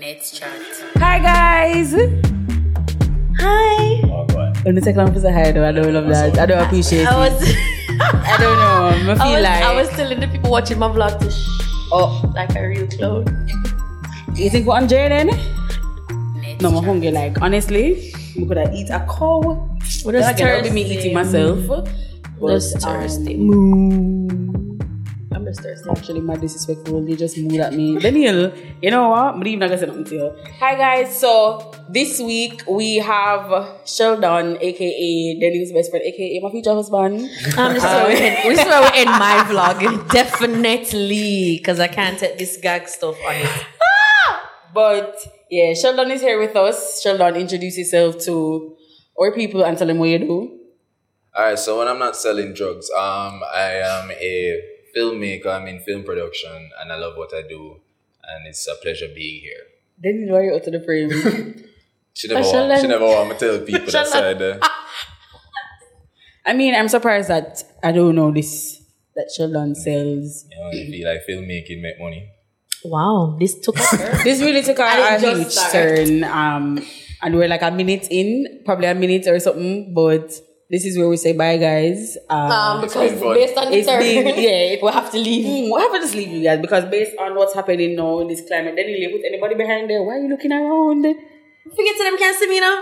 Let's chat. Hi guys. Hi. Oh, go on. When the second say I don't love that. I don't appreciate I it. was, I don't know. I feel I was, like I was telling the people watching my vlog to shh, oh, like a real clown. you think we're on? Let's No, I'm hungry. Like honestly, we could have eat a cow. What is Then again, that would be me eating myself. But, Just um, thirsty. moo. I'm just thirsty. Actually, my disrespectful. They just moved at me. Daniel, you know what? But even not gonna say nothing to you. Hi guys. So this week we have Sheldon, aka Daniel's best friend, aka my future husband. Um, this, is where we end, this is where we end my vlog. Definitely. Because I can't take this gag stuff on it. But yeah, Sheldon is here with us. Sheldon, introduce yourself to our people and tell them what you do. All right, so when I'm not selling drugs, um, I am a filmmaker. I'm in film production, and I love what I do, and it's a pleasure being here. Daniel, why are you out to the frame? She never, want, she never want me to tell people that Sheldon. side. Uh, I mean, I'm surprised that I don't know this. That Sheldon sells. you know, feel like filmmaking make money. Wow. This took a. This really took a, I a didn't huge just start. turn. Um, and we're like a minute in, probably a minute or something. But this is where we say bye, guys. Um, Um, because based on the It's turn, been- yeah, we have to leave. Mm, what happened to leave you guys? Because based on what's happening now in this climate, then you leave with anybody behind there. Why are you looking around? Forget to them can't see me now.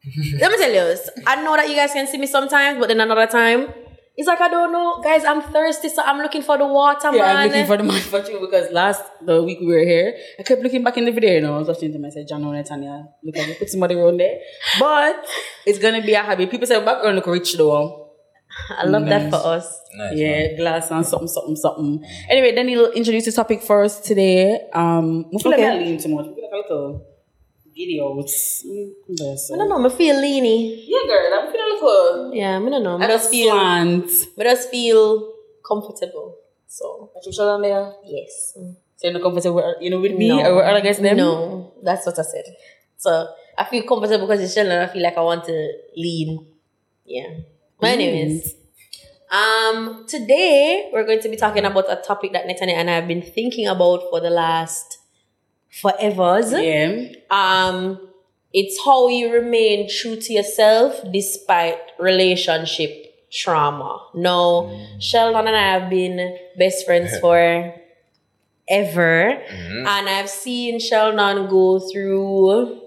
Let me tell you, I know that you guys can see me sometimes, but then another time, it's like I don't know, guys. I'm thirsty, so I'm looking for the water, Yeah, man. I'm looking for the man for you because last the week we were here, I kept looking back in the video. You know, I was watching them. I said, "John and Tanya, look at me, put somebody around there." But it's gonna be a hobby. People say background look rich though. I love that for us. Nice. Yeah, man. glass and something, something, something. Anyway, then he'll introduce the topic for us today. Um, I feel Okay. like I lean too much. I feel like a little videos. Mm, I don't know, I feel leany. Yeah, girl, I'm feeling a little. Yeah, I don't know. I just feel, slant. I just feel comfortable. So, Got your shoulder there. yes. So you're not comfortable, with, you know, with me No. or with other guys them? No, that's what I said. So, I feel comfortable because it's chilling. I feel like I want to lean. Yeah. But anyways, um, today we're going to be talking about a topic that Netanya and I have been thinking about for the last forevers. Yeah. Um, it's how you remain true to yourself despite relationship trauma. Now, Sheldon and I have been best friends for ever, and I've seen Sheldon go through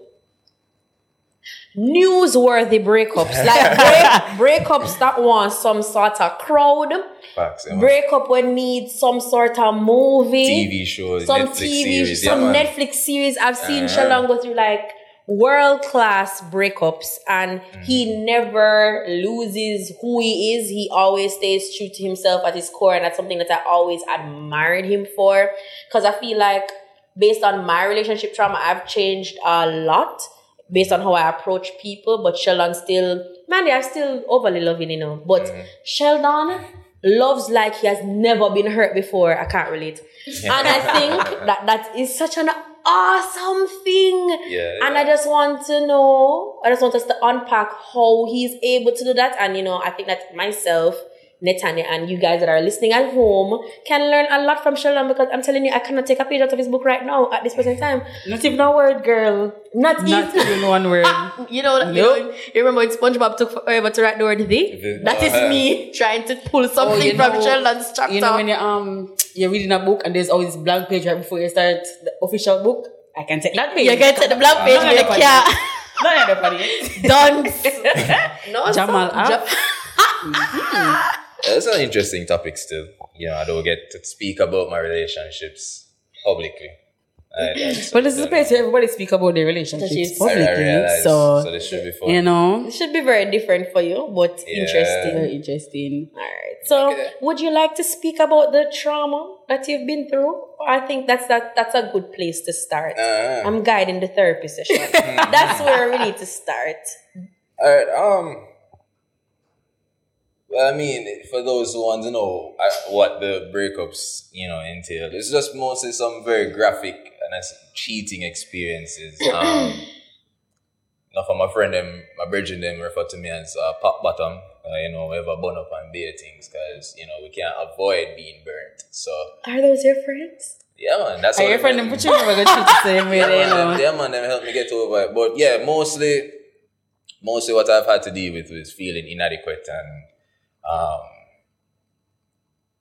newsworthy breakups, like break, breakups that want some sort of crowd, Facts. Yeah, breakup when need some sort of movie TV shows, some Netflix TV, series, some yeah. Netflix series. I've seen Uh-huh. Sheldon go through like world class breakups, and he Mm-hmm. never loses who he is. He always stays true to himself at his core, and that's something that I always admired him for. Because I feel like, based on my relationship trauma, I've changed a lot based on how I approach people. But Sheldon still, man, I'm still overly loving, you know. But Mm-hmm. Sheldon loves like he has never been hurt before. I can't relate. And I think that that is such an awesome thing. Yeah, And yeah. I just want to know, I just want us to unpack how he's able to do that. And, you know, I think that myself, Netanya, and you guys that are listening at home can learn a lot from Sheldon because I'm telling you, I cannot take a page out of his book right now at this present time. Not even a word, girl. Not, Not even. even one word. Ah, you know, you, Nope. know, you remember when SpongeBob took forever to write the word the? The- That is me trying to pull oh, something Oh, you from know- Sheldon's chapter. You know when you um you're reading a book and there's always a blank page right before you start the official book. I can take that page. you get to the blank page, Not but you funny. can't. Not funny. Done. no, Jamal stop. up. Ja- mm-hmm. It's an interesting topic still. You know, I don't get to speak about my relationships publicly. I- But this is a place where everybody speak about their relationships Relationships. Publicly. realize, So, so this should be fun. you know, It should be very different for you, but Yeah. interesting. very interesting. All right. So, Okay. would you like to speak about the trauma that you've been through? I think that's that. That's a good place to start. Uh, I'm guiding the therapy session. that's where we need to start. All right. Um. Well, I mean, for those who want to know uh, what the breakups, you know, entail, it's just mostly some very graphic and cheating experiences. Um, now, for my friend, them, my brethren, them refer to me as uh, pop bottom. Uh, you know, we ever burn up and bear things because you know we can't avoid being burnt. So Are those your friends? Yeah, man. That's Are how your them friend help them me- put you never gonna treat the same way, yeah, you man, know? them, yeah, man, them help me get over it. But yeah, mostly, mostly what I've had to deal with is feeling inadequate and, um,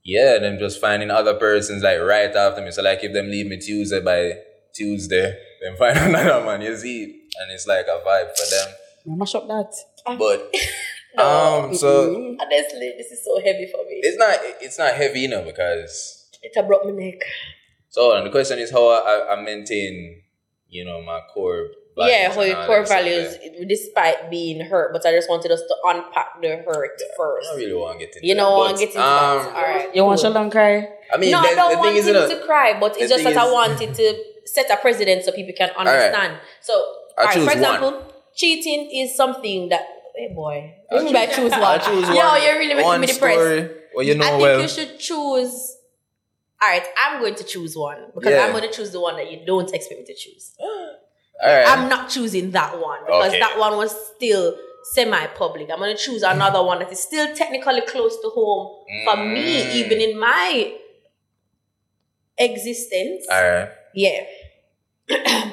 yeah, them just finding other persons like right after me. So like if them leave me Tuesday by Tuesday, then find another man, you see, and it's like a vibe for them. I mash up that. But No. um, so Honestly, this is so heavy for me. it's not it's not heavy, you know, because It a broke my neck. so and the question is how I, I maintain, you know, my core. Values yeah, how and your core values, yeah. despite being hurt, but I just wanted us to unpack the hurt first. I really want to get into You know, that, want to get into um, that. All right. You want cool. Sheldon cry? I mean, no, I don't the want thing is, him you know, to cry, but it's just thing that I wanted to set a precedent so people can right. understand. So, I alright, choose for one. example, cheating is something that, hey boy, I you mean by choose- choose one? I choose Yo, you're really making one me depressed. story Well, you know I think well. you should choose. All right, I'm going to choose one because Yeah. I'm going to choose the one that you don't expect me to choose. Right. I'm not choosing that one because Okay. that one was still semi-public. I'm going to choose another one that is still technically close to home for me, Mm. even in my existence. All right. Yeah.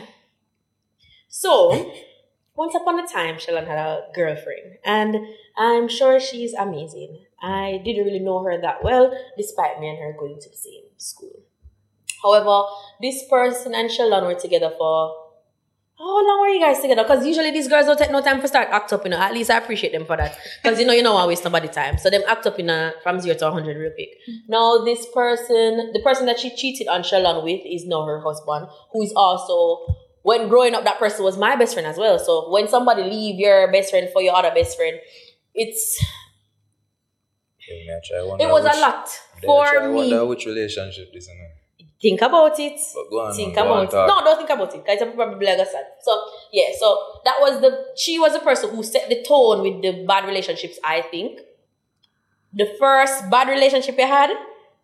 so, once upon a time, Shalon had a girlfriend, and I'm sure she's amazing. I didn't really know her that well, despite me and her going to the same school. However, this person and Shalon were together for Oh, how long were you guys together? Because usually these girls don't take no time for start act up, you know. At least I appreciate them for that. Because you know, you know, I waste nobody time. So them act up in a from zero to hundred real quick. Mm-hmm. Now this person, the person that she cheated on Shalon with, is now her husband, who is also when growing up, that person was my best friend as well. So when somebody leave your best friend for your other best friend, it's Okay, may I it was which, a lot may I try for wonder me. which relationship this is. Think about it. On. think about it. No, don't think about it. Because I'm probably like I said. So yeah, so that was the she was the person who set the tone with the bad relationships, I think. The first bad relationship you had,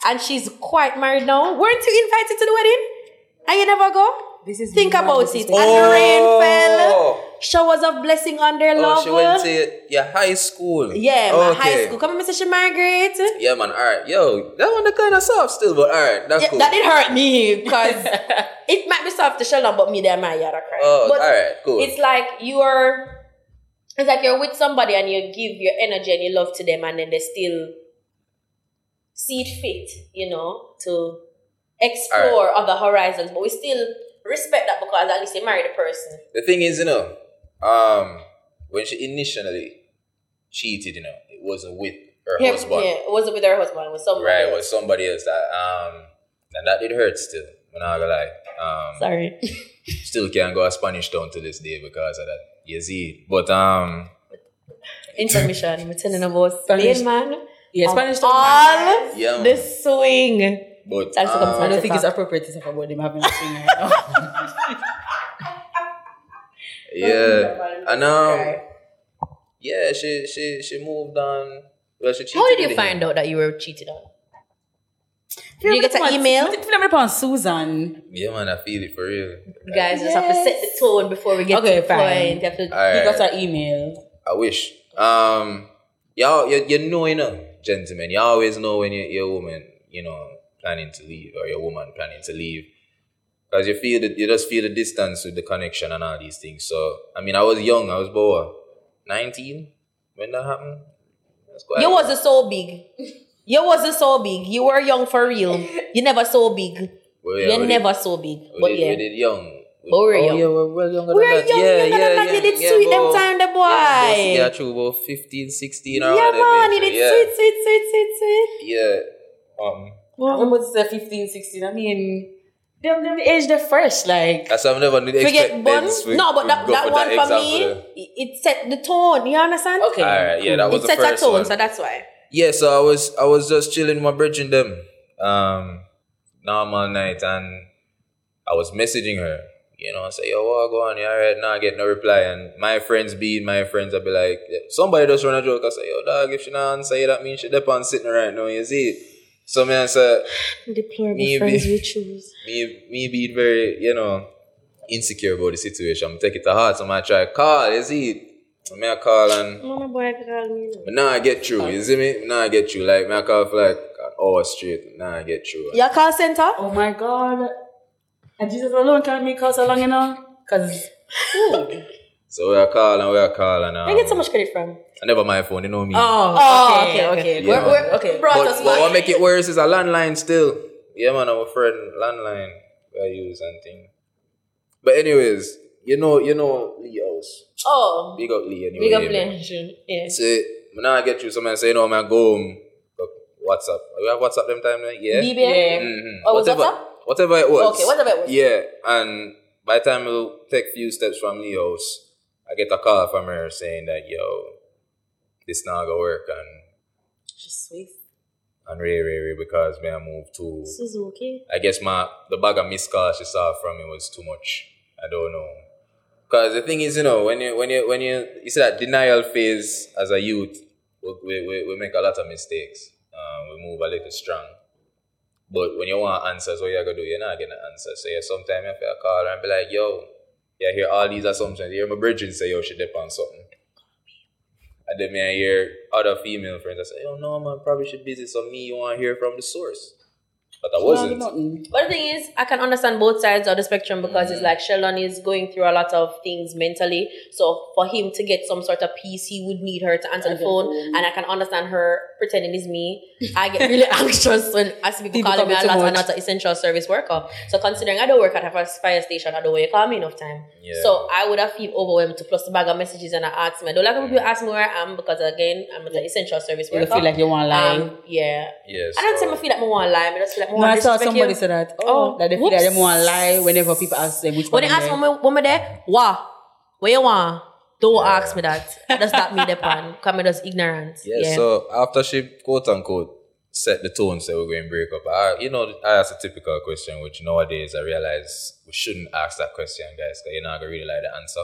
and she's quite married now. Weren't you invited to the wedding? And you never go? This is Think about it. Oh. disrespect. And the rain fell. Showers of blessing on their oh love. she went to your high school. yeah, my Okay. high school. Come on, Mr. She Margaret. Yeah, man. All right. Yo, that one the kind of soft still, but all right. That's Yeah, cool. That did hurt me because it might be soft to Sheldon, but me there, my yada cry. oh, but all right. Cool. it's like you're it's like you're with somebody and you give your energy and your love to them and then they still see it fit, you know, to explore other horizons. But we still respect that because at least you married a person. the thing is, you know, um, when she initially cheated, you know, it wasn't with her Yeah, husband. yeah, it wasn't with her husband, it was somebody. Right, else. with somebody else that um and that did hurt still. I'm not gonna lie. Um Sorry. still can't go to Spanish town to this day because of that. You see. But um Information. I'm telling about Spanish- man. Yeah, Of Spanish all don't Yeah, the swing. But That's I'm um, I don't think it's appropriate to talk about them having a swing right now. yeah. And um yeah, she she she moved on. Well she cheated. How did you with him. find out that you were cheated on? Did you get an email? Did you upon Susan? Yeah man, I feel it for real. You guys just have to set the tone before we get Okay, to the fine. point. You have to, Alright. You got her email. I wish. Um, y'all, you, you know, you know, gentlemen, you always know when you, your woman, you know, planning to leave or your woman planning to leave. Because you feel that you just feel the distance with the connection and all these things. So, I mean, I was young, I was about 19 when that happened. That's You wasn't so big. You wasn't so big. You were young for real. You never so big. well, yeah, you we never did, so big. we But did, yeah. we did young. But we were oh, young. yeah, we're well younger We than were that. young, yeah, younger yeah, than that. yeah, You did yeah, sweet them about- time, the boy. Yeah, yeah, true, about 15, 16 Yeah, man. You did yeah. sweet, sweet, sweet, sweet, sweet. Yeah. Um, I'm about to say 15, 16. I mean, them, them age they're fresh. Like, That's why I've never did Forget expect bun. No, but to that, go that for one for example me, it, it set the tone. You understand? okay. Alright, yeah, that was It the set a first tone, one. so that's why. Yeah, so I was I was just chilling with my bridging them, um, normal night, and I was messaging her. You know, I say, yo, what go on? You alright? Nah, I get no reply. And my friends being my friends, I'd be like, somebody just run a joke. I say, yo, dog, if she not answer you, that means she dep on sitting right now, you see? So man, I say, Deplorable Maybe. friends you choose. me, me being very, you know, insecure about the situation, I'm take it to heart. So I try call, you see? So me I call and Mama boy call me. But now I get through, you see me? Now I get through. Like, me I call for like hour straight. Nah, I get through. Your call center? Oh my god. And Jesus alone can make us so long, you know? Cause So we are calling, we are calling. Um, I get so much credit from. I never my phone, you know me. Oh, okay, okay. Yeah, We're- we're- Okay. Brought but, us but what make it worse is a landline still. Yeah, man, I'm a friend landline I use and thing. But anyways, you know, you know Lee House. Oh, Big up Lee anyway. big up man. Blanche. Yeah. Say, when I get you, someone say, no, man, go home. Look, WhatsApp. You have WhatsApp them time, right? Yeah. BBM? Yeah. Mhm. Oh, whatever, WhatsApp? whatever it was. Okay, whatever it was. Yeah, and by the time we'll take few steps from Lee House, I get a call from her saying that, yo, this not gonna work and just sweet. and Ray Ray Ray because me I moved to Suzuki. I guess my the bag of missed calls she saw from me was too much. I don't know. Cause the thing is, you know, when you when you when you you see that denial phase as a youth, we we, we, we make a lot of mistakes. Um, we move a little strong. But when you want answers, what you gonna do? You're not getting answers. So yeah, sometimes you have to call her and be like, yo, yeah, hear all these assumptions. You hear my bridging say, yo, she dip on something. And then me I hear other female friends I say, yo, no man, probably should busy. So me, you want to hear from the source. But I wasn't. Mm. But the thing is, I can understand both sides of the spectrum because it's mm. like Sheldon is going through a lot of things mentally. So for him to get some sort of peace, he would need her to answer the Answer the phone. phone. And I can understand her pretending it's me. I get really anxious when I see people, People calling me a lot. I'm not an essential service worker. So considering I don't work at a fire- fire station, I don't want you call me enough time. Yeah. So I would have feel overwhelmed to plus the bag of messages and I ask me. I don't like when people mm. ask me where I am because again, I'm an essential service worker. You worker. feel like you want to lie. um, yeah. Yes. I don't say so- I feel like I want to lie. I just feel like I no, want I to saw somebody you. say that. Oh, Oh, that they feel like they want to lie whenever people ask them which When one. they ask they're- me, when me there, what? Where you want? Don't ask me that. That's not me the pan. Come me just ignorant. Yeah, Yeah. so after she quote unquote set the tone, say we're going to break up, I, you know, I asked a typical question, which nowadays I realize we shouldn't ask that question, guys, because you're not going to really like the answer.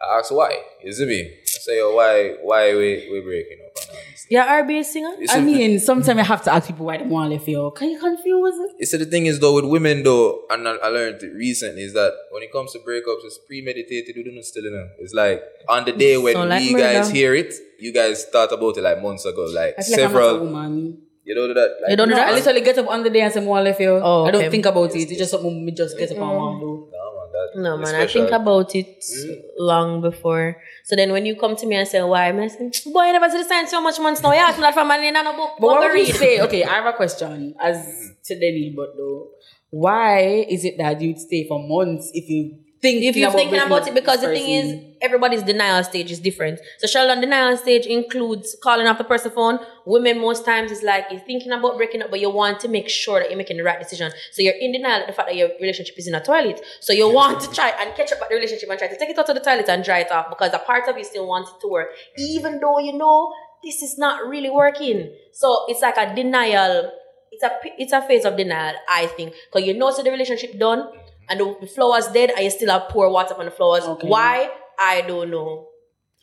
I asked why. You see me? I say, yo, why, why we, we breaking up and all these things. You're RBA singer? It's I a- mean, sometimes I have to ask people why they want to feel. Can you confuse it? You see, the thing is, though, with women, though, and I, I learned it recently, is that when it comes to breakups, it's premeditated. We don't still know. It's like on the day when Sound like we murder. guys hear it, you guys thought about it like months ago, like I feel like I'm not a several. woman. you know that? Like, You don't do No, that? I literally get up on the day and say, "More left you." Oh, I don't okay. think about it. It's just something me just get up on and do. No, man, that, No, man. I think about it Hmm? long before. So then when you come to me and say, why? I'm say, boy, you never see the sign so much months now. You ask me that from my in a book. But what What would you say? Okay, I have a question as to Denny, but though, why is it that you'd stay for months if you think if you're thinking about it, because the thing is, everybody's denial stage is different. So Sheldon denial stage includes calling off the person phone. Women most times is like you're thinking about breaking up, but you want to make sure that you're making the right decision. So you're in denial at the fact that your relationship is in a toilet. So you want to try and catch up at the relationship and try to take it out of the toilet and dry it off because a part of you still wants it to work, even though you know this is not really working. So it's like a denial. It's a it's a phase of denial, I think, because you know so the relationship done and the, the flowers dead, and you still have pour water on the flowers. Okay. Why? I don't know.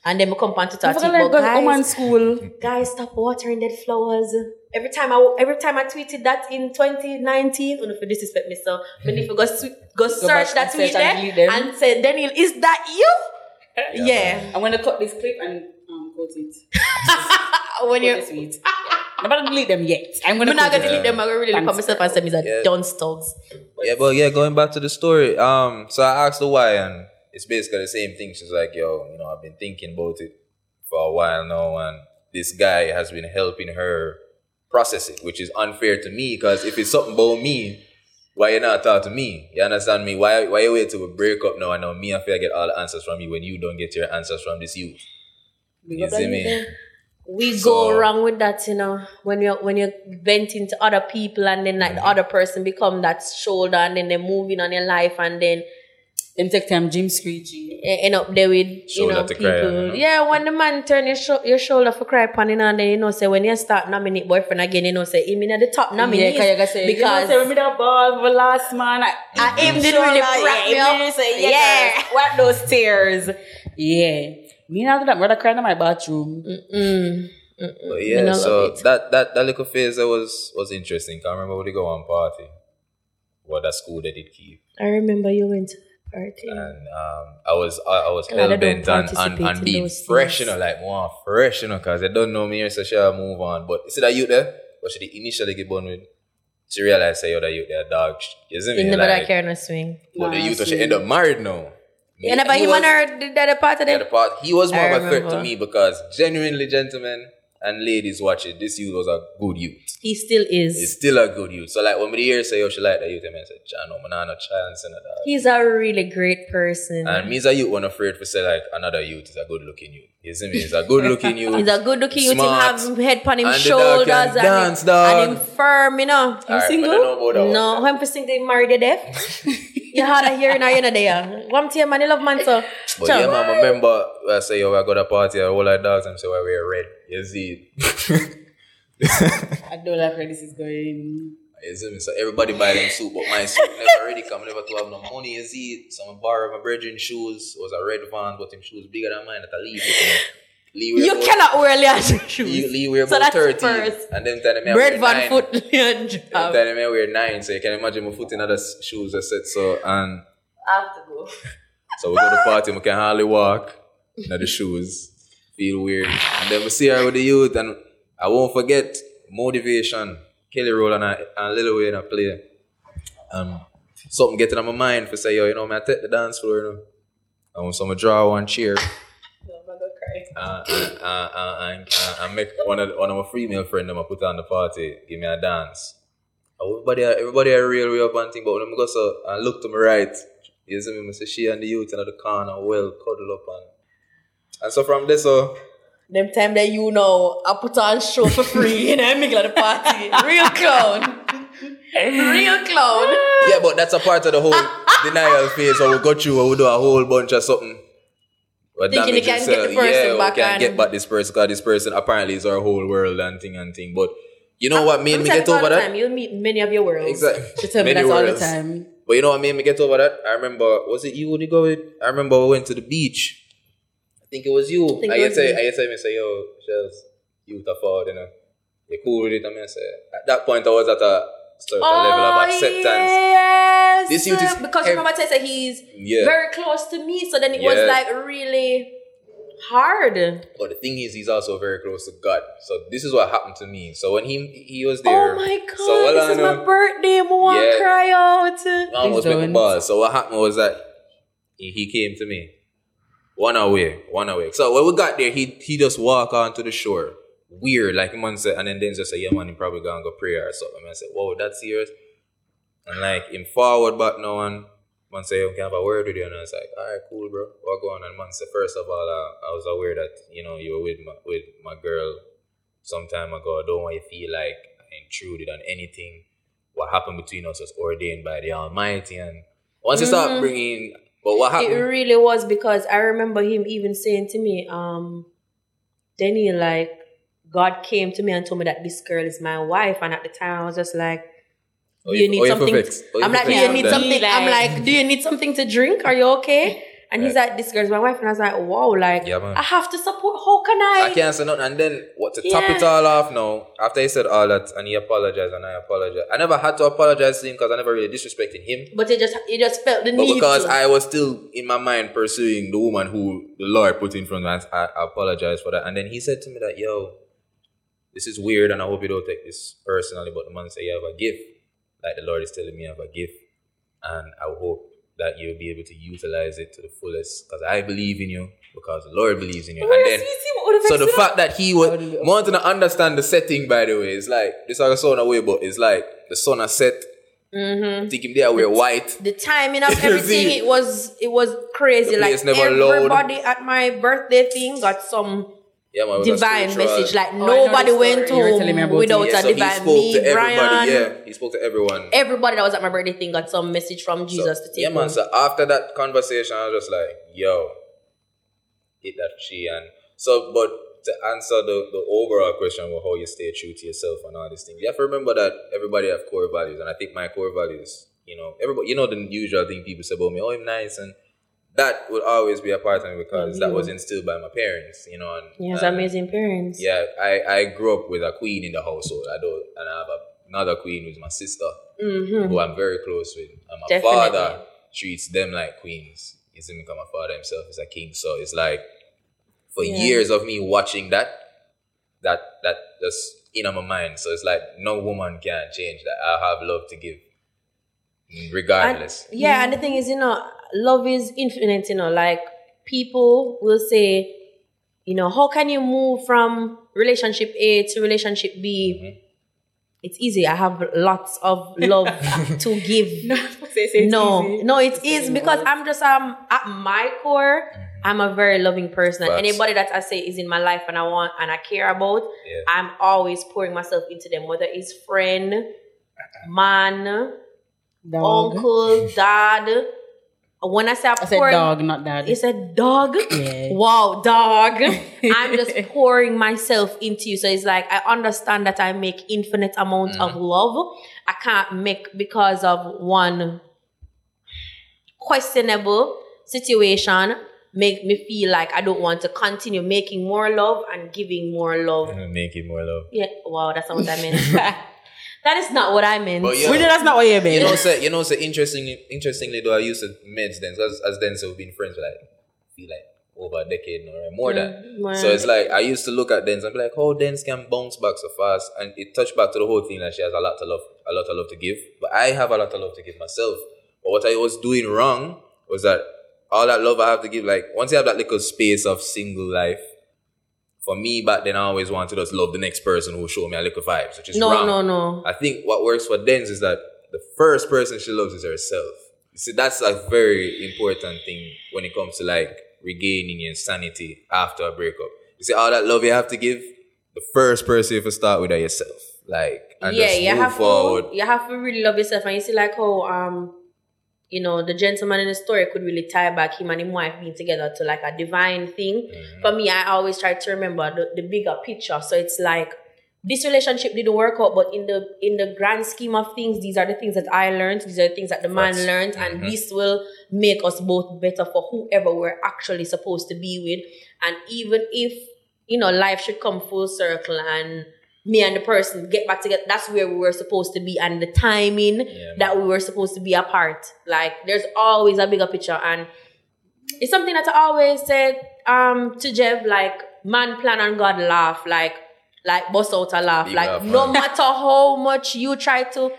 And then we come back to talk about like go woman guys, school. guys, stop watering dead flowers. Every time I every time I tweeted that in 2019, oh no, for disrespect me, so but if you go swe- go search that tweet and there and say, Daniel, is that you? Yeah. I'm gonna cut this clip and um, quote it. when you're tweet. I'm not gonna delete them yet. I'm gonna. I'm not gonna it. delete them. I'm gonna really look at myself and say, "Miss a Yeah. dunce dogs." Yeah, but yeah, going back to the story. Um, so I asked her why, and it's basically the same thing. She's like, "Yo, you know, I've been thinking about it for a while now, and this guy has been helping her process it, which is unfair to me because if it's something about me, why you not talk to me? You understand me? Why why you wait till we break up now? and now me I feel I get all the answers from you when you don't get your answers from this youth. You see me? We So- go wrong with that, you know. When you're when you vent into other people and then like the other person become that shoulder and then they're moving on your life and then Them take time gym screeching. e- end up there with you Shoulder know to people. cry on, you know? Yeah, when the man turn your, sho- your shoulder for cry upon you know, and then you know say when you start nominate boyfriend again, you know say him in at the top nominee yeah, cause you gotta say because you know, say, me that ball for last man. I, I mm-hmm. him did really crack me up. Say, yeah, Yeah. what those tears? Yeah. Me not do that. Brother crying in my bathroom. Mm. But yeah, so that that that little phase was was interesting. Can't remember when they go on party. What that school they did keep. I remember you went to the party. and um, I was I, I was Glad I hell bent on, on, participate on being those fresh, you know, like more fresh, you know, because they don't know me, so shall move on. But you see that you there? what she did initially get born with, she realized say yo that you they're dog. sh- You see me? You never like, that care no swing. But the Nah, youth she end up married now. You never He him was- and her did that part of the part. He was more I of a threat to me because genuinely, gentlemen and ladies watching, this youth was a good youth. He still is. He's still a good youth. So like when me hear say yo she like that youth, I mean, I no, man, I'm not chance in that. He's a really great person. And me as a youth one afraid for say like another youth is a good looking youth. You see me? He's a good looking youth. He's a good looking youth. Him Smart. have head on him And shoulders and, dance, him, and him firm, you know. Single? but I about that one. No, I'm for single him married to death. you had a hearing or you know there. One team man, you love man so. But Ciao. yeah, man, I remember I uh, say, yo, I got a party, a whole lot of dogs, and say, well, wear red. You see? I don't like where this is going. you see me? So everybody buy them suit, but my suit never ready come, never to have no money, you see? So I borrow my brethren shoes, it was a red van, but them shoes bigger than mine, that I leave it, you know. Lee wear You about- cannot wear Leandro Lee, shoes. Lee wear So about that's 30, first. and then tell me I Bread wear van nine. foot Them Leandro. tell me I wear nine, so you can imagine my foot in other shoes, I said so, and I have to go. So we go to the party, we can hardly walk in the shoes, feel weird. And then we see her with the youth, and I won't forget motivation. Kelly Rowland, I, and Lil Wayne a play. Um, something getting on my mind for say, yo, you know, me I take the dance floor, you know. And so I draw one chair uh, and, uh, uh, and, uh, and make one of one of my female friend them I put on the party, give me a dance. Everybody, everybody are real way up and thing, but when I go so and look to my right, you see me, I say she and the youth in the corner, well cuddle up and and so from this, so Them time that you know, I put on show for free in the middle of the party. Real clown. Real clown. yeah, but that's a part of the whole denial phase. So we got you and we do a whole bunch of something. Thinking you can yourself. get the person yeah, back can get back this person because this person apparently is our whole world and thing and thing. But you know ah, what made me get over that? Time. You'll meet many of your worlds. Exactly. Me Many that's all the worlds. time. But you know what made me get over that? I remember, was it you who did go with? I remember we went to the beach. I think it was you. I you was say, me. I say, me say, yo, Shells, you the forward, you know. You cool with it, I mean, I say. At that point, I was at a certain oh, level of acceptance. Oh, Yes. This youth is because hev- remember I said he's Yeah. very close to me, so then it was like really hard. But the thing is, he's also very close to God. So this is what happened to me. So when he he was there, Oh my god, so what this I is know, my birthday. I want to Yeah. cry out. I almost Please make a don't. So what happened was that he, he came to me. One away, one away. So when we got there, he he just walk onto the shore. Weird, like man said, and then then just say, yeah man, he probably gonna go pray or something. And I said, whoa, that's serious. And like him forward back now and man say, okay, have a word with you. And I was like, all right, cool, bro. What going on? And man said, first of all, uh, I was aware that, you know, you were with my with my girl some time ago. I don't want you to feel like I intruded on anything. What happened between us was ordained by the Almighty. And once you start Mhm. bringing, but what happened? It really was because I remember him even saying to me, um, Denny, like, God came to me and told me that this girl is my wife. And at the time, I was just like, Oh, you you- need oh, something? perfect. Oh, you I'm like, do you need on that. something? I'm Like- like, do you need something to drink? Are you okay? And he's like, this girl's my wife. And I was like, wow, like, Yeah. I have to support. How can I? I can't say nothing. And then what to top it all off now, after he said all that and he apologized and I apologized. I never had to apologize to him because I never really disrespected him. But you just, you just felt the But need because to. I was still in my mind pursuing the woman who the Lord put in front of us, I, I apologize for that. And then he said to me that, yo, this is weird and I hope you don't take this personally. But the man said, you have a gift. Like the Lord is telling me I have a gift. And I hope that you'll be able to utilize it to the fullest because I believe in you because the Lord believes in you. Where and then, he? See what the so the fact that he was How did wanting to understand the setting, by the way, is like this is a son away, but it's like the sun has set. Mhm. Think him there wear white. the timing of everything it was it was crazy The like place never load. everybody at my birthday thing got some Yeah, man, it was a divine message like Oh, nobody went story. You were telling me home about without it. Yeah, a so he divine spoke me to everybody. Brian Yeah, he spoke to everyone. everybody that was at my birthday thing got some message from Jesus So, to take yeah, man. home. So after that conversation, I was just like, yo, hit that she and so. But to answer the the overall question of how you stay true to yourself and all these things, you have to remember that everybody have core values, and I think my core values, you know, everybody, you know, the usual thing people say about me, oh, I'm nice, and that would always be a part of me because that Mhm. was instilled by my parents, you know. And, he has and- amazing parents Yeah, I, I grew up with a queen in the household. I do, and I have a, another queen who's my sister hmm who I'm very close with. And my Definitely. father treats them like queens. Me because my father himself is a king. So it's like for Yeah. years of me watching that, that that just in my mind. So it's like no woman can change that. I have love to give, regardless. And, yeah, and the thing is, you know, love is infinite. You know, like people will say, you know, how can you move from relationship A to relationship B? Mm-hmm. It's easy. I have lots of love to give. No, say, say it's no, easy. no, it is because I'm just um at my core, I'm a very loving person. And anybody that I say is in my life and I want and I care about, Yeah. I'm always pouring myself into them, whether it's friend, man, Dog. uncle, dad. When I say I'm I said dog, not dad. it's a dog. Yeah. Wow, dog. I'm just pouring myself into you. So it's like I understand that I make infinite amount of mm. love. I can't make because of one questionable situation make me feel like I don't want to continue making more love and giving more love. Make it more love. Yeah, wow, that's not what I meant. that is not what I meant. But yeah. We know that's not what you mean. You know, say you know, say interestingly, interestingly though, I used to meds then, so as, as then, so we've been friends for like, feel like over a decade or more than. Mm, So it's like I used to look at Dens and be like, "Oh, Dens can bounce back so fast," and it touched back to the whole thing that she has a lot to love, a lot of love to give. But I have a lot of love to give myself. But what I was doing wrong was that all that love I have to give, like once you have that little space of single life, for me back then I always wanted us to just love the next person who show me a little vibes, which is no, wrong. no, no. no. I think what works for Dens is that the first person she loves is herself. You see, that's a very important thing when it comes to like regaining your sanity after a breakup. You see, all that love you have to give, the first person you have to start with are yourself. Like, and yeah, just you move have forward. to you have to really love yourself, and you see like how um, you know, the gentleman in the story could really tie back him and his wife being together to like a divine thing. Mm-hmm. For me, I always try to remember the, the bigger picture. So it's like this relationship didn't work out, but in the in the grand scheme of things, these are the things that I learned. These are the things that the man Facts. learned, and Mhm. this will make us both better for whoever we're actually supposed to be with. And even if you know life should come full circle and me and the person get back together, that's where we were supposed to be, and the timing Yeah. that we were supposed to be apart. Like there's always a bigger picture, and it's something that I always said um to Jeff, like man plan and God laugh, like like bust out a laugh. Big like laugh, no man. matter how much you try to,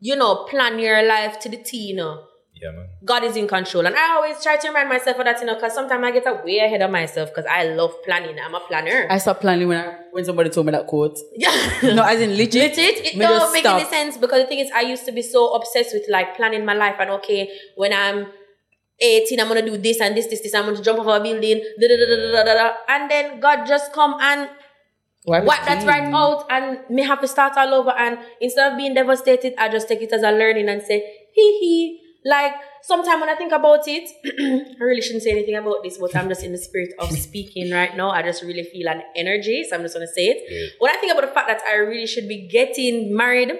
you know, plan your life to the T, you know. Yeah, man. God is in control. And I always try to remind myself of that, you know, because sometimes I get a way ahead of myself because I love planning. I'm a planner. I stopped planning when I when somebody told me that quote. yeah. No, as in legit. Legit, it Me don't make stop. any sense because the thing is, I used to be so obsessed with like planning my life and okay, when I'm 18, I'm gonna do this and this, this, this, I'm gonna jump off a building, da da da da da da da, and then God just come and Wipe wipe it that right out and me have to start all over. And instead of being devastated, I just take it as a learning and say, hee hee. Like sometimes when I think about it, I really shouldn't say anything about this, but I'm just in the spirit of speaking right now. I just really feel an energy, so I'm just gonna say it. Yeah. When I think about the fact that I really should be getting married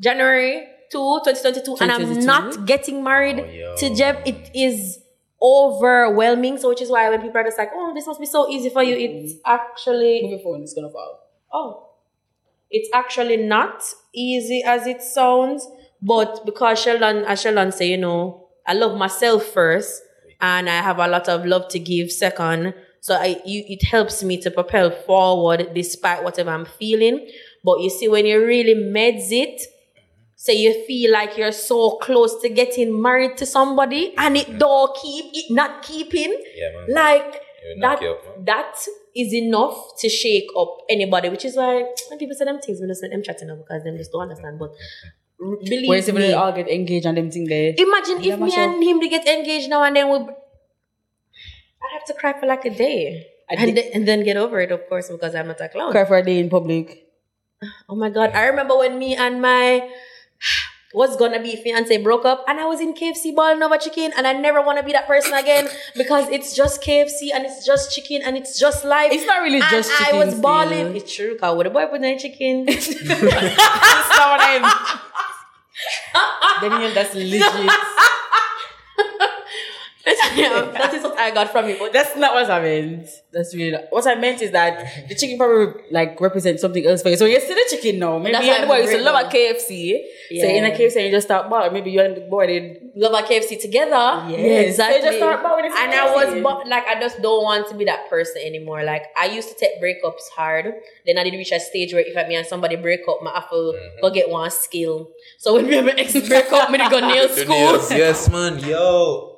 January 2, 2022, and I'm not getting married Oh, to Jeff, it is overwhelming. So which is why when people are just like, oh, this must be so easy for you, it's mm-hmm. actually Move your phone, it's gonna fall. oh, it's actually not easy as it sounds. But because Sheldon, as Sheldon say, you know, I love myself first, and I have a lot of love to give second. So I, you, it helps me to propel forward despite whatever I'm feeling. But you see, when you really meds it, say you feel like you're so close to getting married to somebody, and it don't keep it not keeping, Yeah, man. like It will knock that up, that is enough to shake up anybody, which is why when people say them things, we just let them chatting up because them just don't understand. But believe if me, all get engaged and them thing there. imagine if me and him they get engaged now and then we, I'd have to cry for like a day. A and, then, and then get over it, of course, because I'm not a clown. Cry for a day in public. Oh my god! I remember when me and my was gonna be fiance broke up, and I was in KFC balling over chicken, and I never want to be that person again because it's just KFC and it's just chicken and it's just life. It's not really and just I chicken was still. balling. It's true, cause with a boy put in chicken. That's not what I'm. Daniel, that's legit. that is what I got from you. But That's not what I meant. That's really not. What I meant is that the chicken probably like represents something else for you. So you see the chicken now. Maybe That's you why and the boy I'm used to love now. a KFC. So Yeah. in a KFC and you just start bar. Maybe you and the boy did love a KFC together. Yes. exactly. So just start bowing into and I was KFC. bu- like, I just don't want to be that person anymore. Like, I used to take breakups hard. Then I did reach a stage where if I me and somebody break up, my have to Mm-hmm. go get one skill. So when we have my ex break up, me to go nail The school. yes, man. Yo.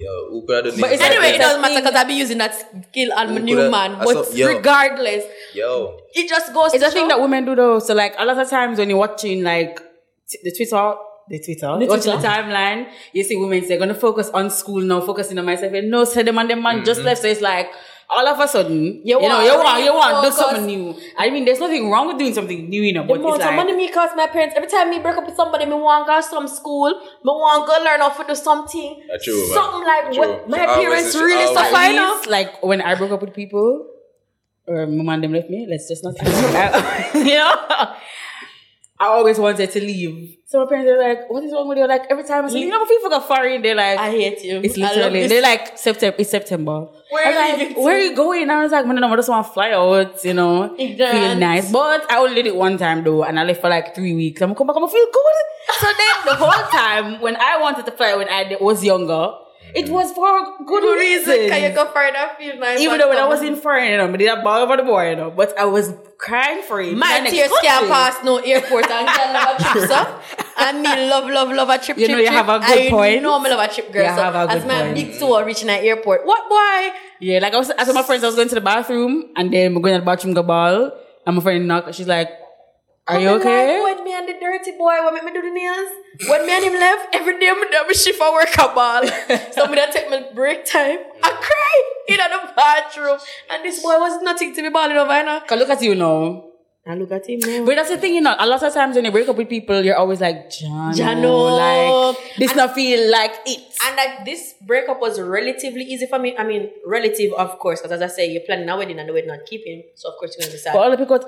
Yo, who could have done But it's like Anyway, it doesn't matter because I be using that skill on my new coulda- man. I But saw- yo. regardless, Yo. it just goes It's to a thing that women do though. So like a lot of times when you're watching like t- the Twitter, the Twitter, The watching Twitter. the timeline, you see women say gonna focus on school now, focusing on myself. And no, say them and them man just left. So it's like all of a sudden, you, You know, want you want, really you want to do something new. I mean, there's nothing wrong with doing something new, you know, The but it's amount of like money me cost my parents. Every time me break up with somebody, me want to go to some school. Me want to go learn how to do something. That's true, man. Something like True. what my She always- parents she really suffer, at you know. like when I broke up with people, or my man them left me, let's just not, you know. I always wanted to leave. So my parents are like, "What is wrong with you?" Like every time I say, "You know, people go foreign," they're like, I hate you. It's literally they're like September. It's September. Where are you like, where are you going? I was like, man, no, I just want to fly out. You know, feel nice. But I only did it one time though, and I left for like three weeks. I'm gonna come back. I'm gonna feel good. So then the whole time when I wanted to fly when I was younger, it was for a good Good reason. reason. Can you go further? Even though when I was in foreign, you know, but did a ball over the boy, you know, but I was crying for it. My tears can't pass no airport and girl love a trip, so. And me love, love, love a trip, You trip, know you trip. have a good I point. know me love a trip, girl. You so have a good as my point. big toe reaching an airport. What boy? Yeah, like I was, I told my friends I was going to the bathroom, and then we're going to the bathroom, go ball, and my friend knocked. She's like, "Are you okay?" Like, when me and the dirty boy, what make me do the nails? When me and him left, every day me do shift for work a ball. so me that take my break time. I cry in the bathroom. And this boy was nothing to be balling over, you know. Cause look at you now. And look at him now. But that's the thing, you know. A lot of times when you break up with people, you're always like, Jano, Jano. like this not feel like it. And like this breakup was relatively easy for me. I mean, relative, of course, because as I say, you're planning a wedding and the wedding not keeping. So of course you're gonna decide. But all the people with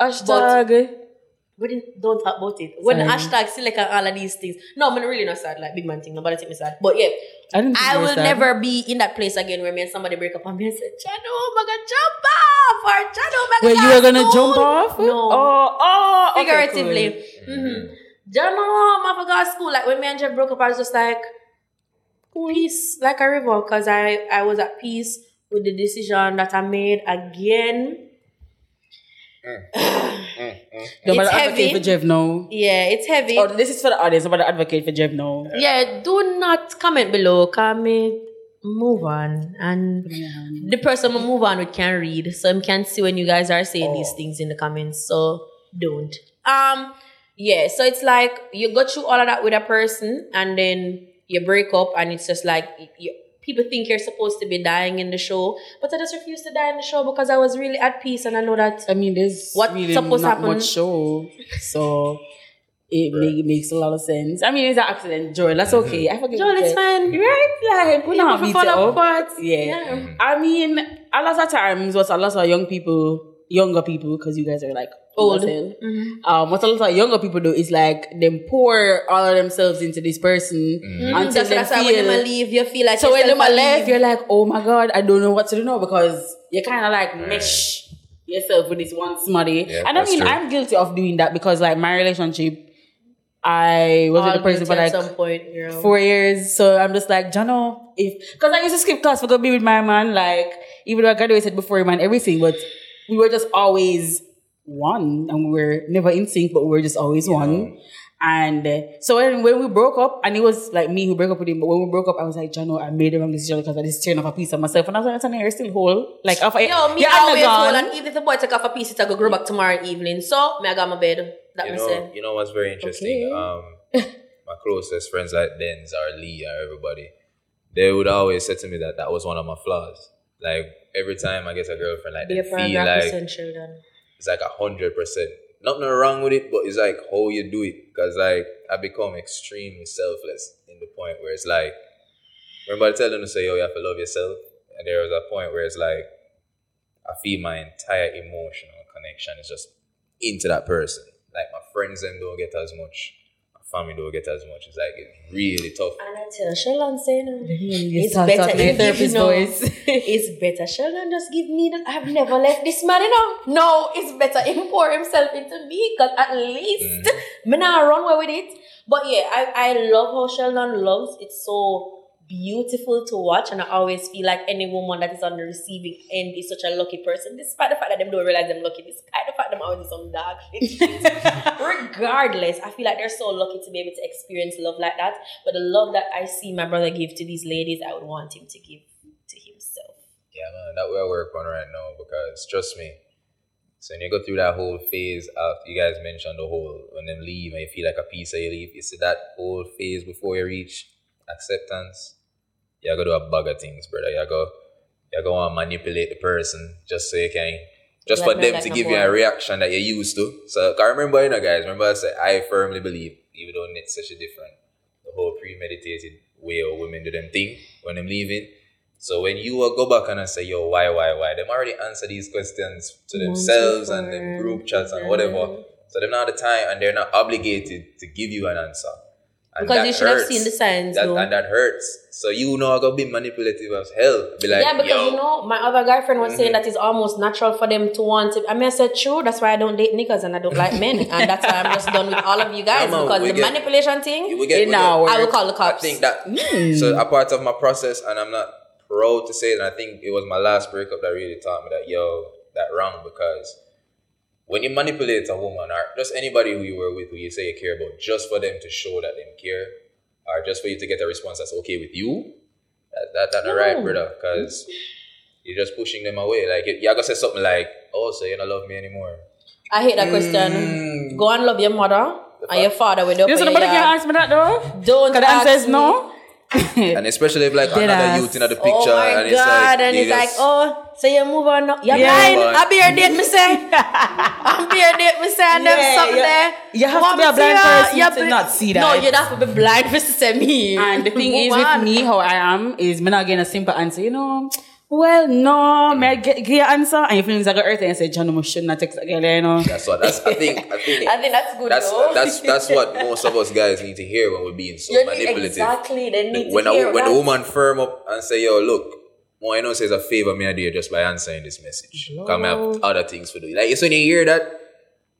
hashtag. wedding, don't talk about it. When Sorry. hashtag select and all of these things. No, I'm really not sad. Like big man thing. Nobody take me sad. But yeah, I didn't. Think I will sad. never be in that place again where me and somebody break up and me and say, Chano, I'm gonna jump off or Chano, I'm Where you were gonna school." jump off? No. Oh, oh, okay, Figuratively. cool. Mm-hmm. Jano, I'm to school. Like when me and Jeff broke up, I was just like, peace, like a river, because I, I was at peace with the decision that I made again. Mm. Mm, mm, no, but It's heavy. for Jeff now. Yeah, it's heavy. Oh, this is for the audience. I'm about to advocate for Jeff now. Yeah, do not comment below. Comment, move on. And the person I move on with can read. So I can't see when you guys are saying these oh. things in the comments. So don't. Um, yeah, so it's like you go through all of that with a person and then you break up and it's just like you, people think you're supposed to be dying in the show. But I just refused to die in the show because I was really at peace and I know that I mean, there's What really supposed to not happen? much show, so it make, makes a lot of sense. I mean, it's an accident, Joel. That's mm-hmm. okay. I forget. Joel, it's it. fine. Right? Like, we You not prefer beat it fall up. apart. Yeah. Yeah. I mean, a lot of times, what a lot of young people, younger people, because you guys are like Old. yourself, Um, what a lot of younger people do is like them pour all of themselves into this person Mm, until that's, they that's why when feel. them leave, you feel like So when yourself them left, leave. you're like, oh my god, I don't know what to do now because you kind of like mesh yourself with this one smutty. Yeah, and I mean, true. I'm guilty of doing that because like my relationship, I was with All the person for like at some point, girl. four years. So I'm just like, Jano, if because I used to skip class for go be with my man, like even though I graduated before him and everything, but we were just always one, and we were never in sync, but we were just always one. And uh, so when, when we broke up, and it was like me who broke up with him, but when we broke up, I was like, Jano, I made the wrong decision because I just turned off a piece of myself. And I was like, Anthony, you're still whole. Like, after, Yo, me you're always whole. and even if the boy take off a piece, it I go grow back tomorrow evening. So me I got my bed. That You me know, say. you know what's very interesting? Okay. Um, my closest friends like Denz or Lee or everybody, they would always say to me that that was one of my flaws. Like every time I get a girlfriend, like they feel like it's like a hundred percent. Nothing wrong with it, but it's like how you do it. Cause like I become extremely selfless in the point where it's like remember I tell them to say, yo, you have to love yourself. And there was a point where it's like I feel my entire emotional connection is just into that person. Like my friends them don't get as much, family don't get as much. It's like it's really tough. And I tell Sheldon saying You it's better talking in you know. voice. it's better Sheldon just give me that I've never left this man, you know. No, it's better him pour himself into me because at least Mm. me not run away with it. But yeah, I, I love how Sheldon loves. It's so beautiful to watch, and I always feel like any woman that is on the receiving end is such a lucky person, despite the fact that them don't realize them lucky, despite the fact them always do some dark shit. Regardless, I feel like they're so lucky to be able to experience love like that. But the love that I see my brother give to these ladies, I would want him to give to himself. Yeah, man, that way I work on right now because trust me. So when you go through that whole phase of you guys mentioned the whole when them leave and you feel like a piece of you leave, you see that whole phase before you reach acceptance. You gotta do a bag of things, brother. You go you go want to manipulate the person just so you can just Like for no, them like to no give you a reaction that you're used to. So I remember, you know, guys, remember I said I firmly believe, even though it's such a different, the whole premeditated way of women do them thing when them leaving. So when you go back and I say, yo, why, why, why? Them already answer these questions to themselves and them group chats and whatever. So they're not the time and they're not obligated to give you an answer. And Because you should have seen the signs, That, though. and that hurts. So you know I'm gonna be manipulative as hell. Be like, yeah, because yo, Mm-hmm. you know, my other guy friend was saying that it's almost natural for them to want to. I mean, I said, true, that's why I don't date niggas and I don't like men. and that's why I'm just done with all of you guys Yeah, because we the get- manipulation thing, we get, In we get- I will call the cops. I cops. think that so a part of my process, and I'm not proud to say it. And I think it was my last breakup that really taught me that yo, that wrong because when you manipulate a woman or just anybody who you were with, who you say you care about, just for them to show that they care, or just for you to get a response that's okay with you, that that, that not right, No. brother, because you're just pushing them away. Like you- you're gonna say something like, "Oh, so you don't love me anymore." I hate that question. Mm. Go and love your mother and your father with You know, your somebody can ask me that though. Don't Because the ask answer is me. no. And especially if like Dead another ass. youth in the oh picture, Oh my and it's god, like, and it's like, oh, so you move on now. You're Yeah. blind. Move on. I be your date, me say. I be your date, me say, and Yeah, there's something you- there. you have to be a blind person you? to bl- not see that. No, you'd have to be blind for to say me. And the thing is Move with me, how I am, is me not getting a simple answer. You know, well, no, may I get, get your answer? And your feelings are going to hurt and say, John, I should not text that girl, you know. That's what that's I think I think I think that's good that's though. that's that's what most of us guys need to hear when we're being so You need- manipulative. exactly, they need to when hear when that. a woman firm up and say, "Yo, look, what I know says a favor me I do just by answering this message. Come have other things to do." Like so when you hear that,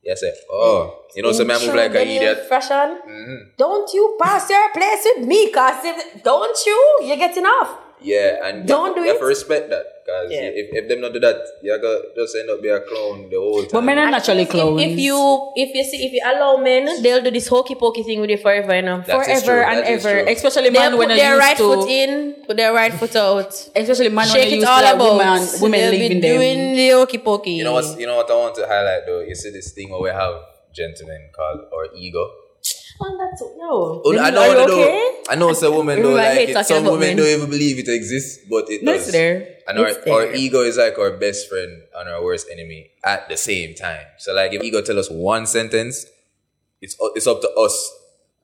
you say, "Oh, you know, so me I move like an Introduce idiot." Fashion. Mm-hmm. Don't you pass your place with me, cause if, don't you? You're getting off. Yeah, and Don't you, do you have it. to respect that because Yeah. if, if them not do that, you gonna just end up be a clown the whole time. But men are naturally If- clowns. If, you if you see if you allow men, they'll do this hokey pokey thing with you forever, you know. That is forever true, and that is ever. true. Especially They'll when put they their right to. foot in, put their right foot out. Especially man when Shake they it used all to have about. women, women They'll be leaving them. doing the hokey pokey. You know what? you know what I want to highlight though? You see this thing where we have gentlemen called or ego. That's oh, no. Oh, I Are know, you I know, okay? I know some women don't Remember, like it. Some women don't even believe it exists, but it No, does. it's there. And our, It's our there. ego is like our best friend and our worst enemy at the same time. So like if ego tell us one sentence, it's it's up to us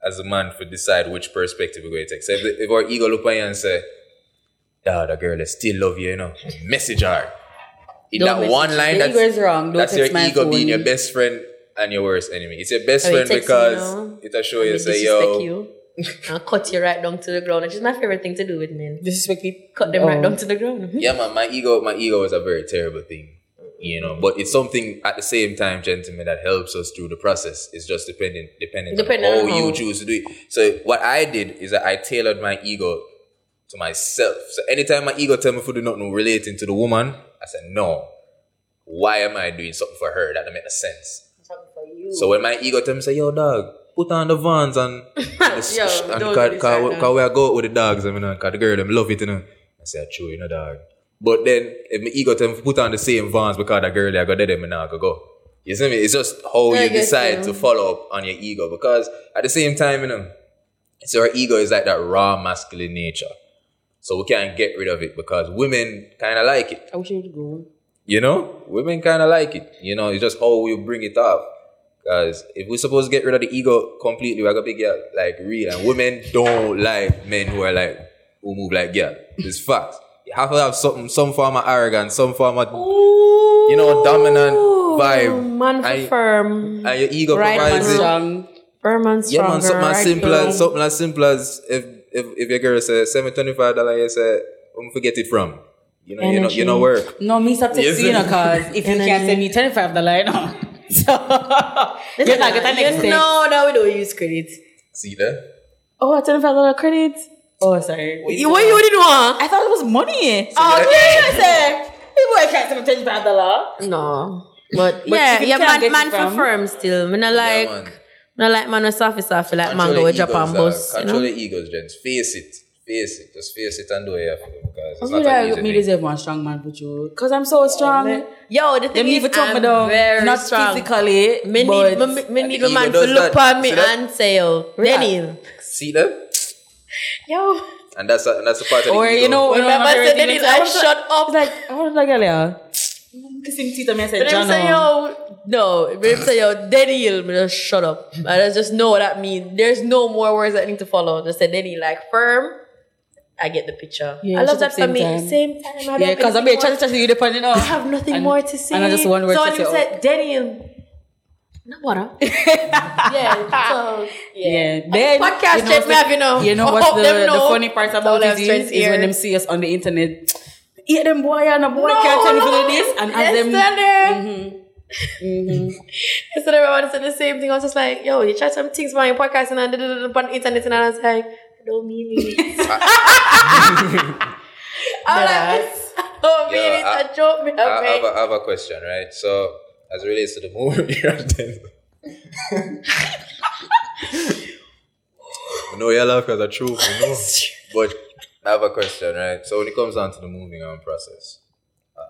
as a man to decide which perspective we're going to take. So if, the, if our ego look at you and say, "Yeah, the girl, I still love you," you know, message her. In Don't that message. one line, The that's, ego is wrong. Don't that's your text my ego being your best friend and your worst enemy. It's your best Oh, you friend text me because now. it'll show Let you me say, "Yo, you. I'll cut you right down to the ground, which is my favorite thing to do with men. Disrespect people. Cut them right Oh. down to the ground. yeah, man, my ego, my ego is a very terrible thing, you know. But it's something at the same time, gentlemen, that helps us through the process. It's just depending, depending, Depending on on how you how. choose to do it. So what I did is that I tailored my ego to myself. So anytime my ego tell me to do nothing relating to the woman, I said no. Why am I doing something for her that don't make no sense? You. So when my ego tell me say, "Yo, dog, put on the Vans and, and, the, Yo, and don't cause, do this cause, right cause we are go out with the dogs, I mean, cause the girl them love it, you know." I say, ah, "True, you know, dog." But then if my ego tell me put on the same Vans because the girl they go there, me now go go. You see me? It's just how I you decide you. to follow up on your ego because at the same time, you know, so our ego is like that raw masculine nature. So we can't get rid of it because women kind of like it. I wish you would go. You know, women kind of like it. You know, it's just how we bring it up. Because if we're supposed to get rid of the ego completely, we're gonna be girl like real. And women don't like men who are like who move like girl. It's fact. You have to have something, some form of arrogance, some form of Ooh, you know, dominant vibe. Man for And- firm. and your ego Right, provides man, it. Strong. firm and Yeah, man, something as right simple down. as something as simple as if if, if your girl says seven twenty five dollar, you say, I'm forget it from. You know, you know, you know Energy. work. No, me stop Yes. texting you know, cause if you can't send me twenty five dollars, you know. So you're not gonna next you text. know that we don't use credit. See that? Oh, twenty five dollar credit. Oh, sorry. What You, what you didn't want? I thought it was money. So oh, you- yeah, I say. People can't send me twenty five dollar. No. But, But yeah, you yeah, can't man, get man for from- firm still. Me not like, man. me not like man with softy softy like Control mango the with Japan egos, bus. uh, You Control know? the egos, gents. Face it. Face it. Just face it and do it yeah, for them because I it's feel not an like easy me thing. deserve one strong man for you. Cause I'm so strong. Yo, the thing need is, to talk me I'm down. very Not strong. physically. Me but need, me, me need the a man ego to does look that. at me See that? and say, yo, Relax. Daniel. See that? Yo. And that's a, and that's a part of the or ego. you know, When when my my man favorite said thing Daniel, is, I want shut up. Like I want to like earlier. Kissing teeth and me I said, But them John. say, yo, no. But them say, yo, Daniel, me just shut up. I just know what that means. There's no more words that need to follow. Just say Daniel, like, firm. I get the picture. Yeah, I love that for me. time. Same time. Yeah, because I'm anything being more- chatty chatty you depending on. I have nothing And- more to say. and I just one word So to when you say, said Daniel, no water. yeah. So Yeah, then podcast you know check me the- have, you know. You know what's the, them the funny part about have it is, strength is when them see us on the internet. Yeah, them boy and a boy No, can't tell me no. for this and as them. Sander. Mhm. Instead of everyone said the same thing, I was just like, yo, you try some things about your podcast and I did it on the internet and I was like, I don't mean it. I'm like, I don't mean Yeah, it. I- I joke me. I, I, have a, I have a question, right? So, as it relates to the movie, I know you laugh because the truth, you know. But I have a question, right? So, when it comes down to the moving on process,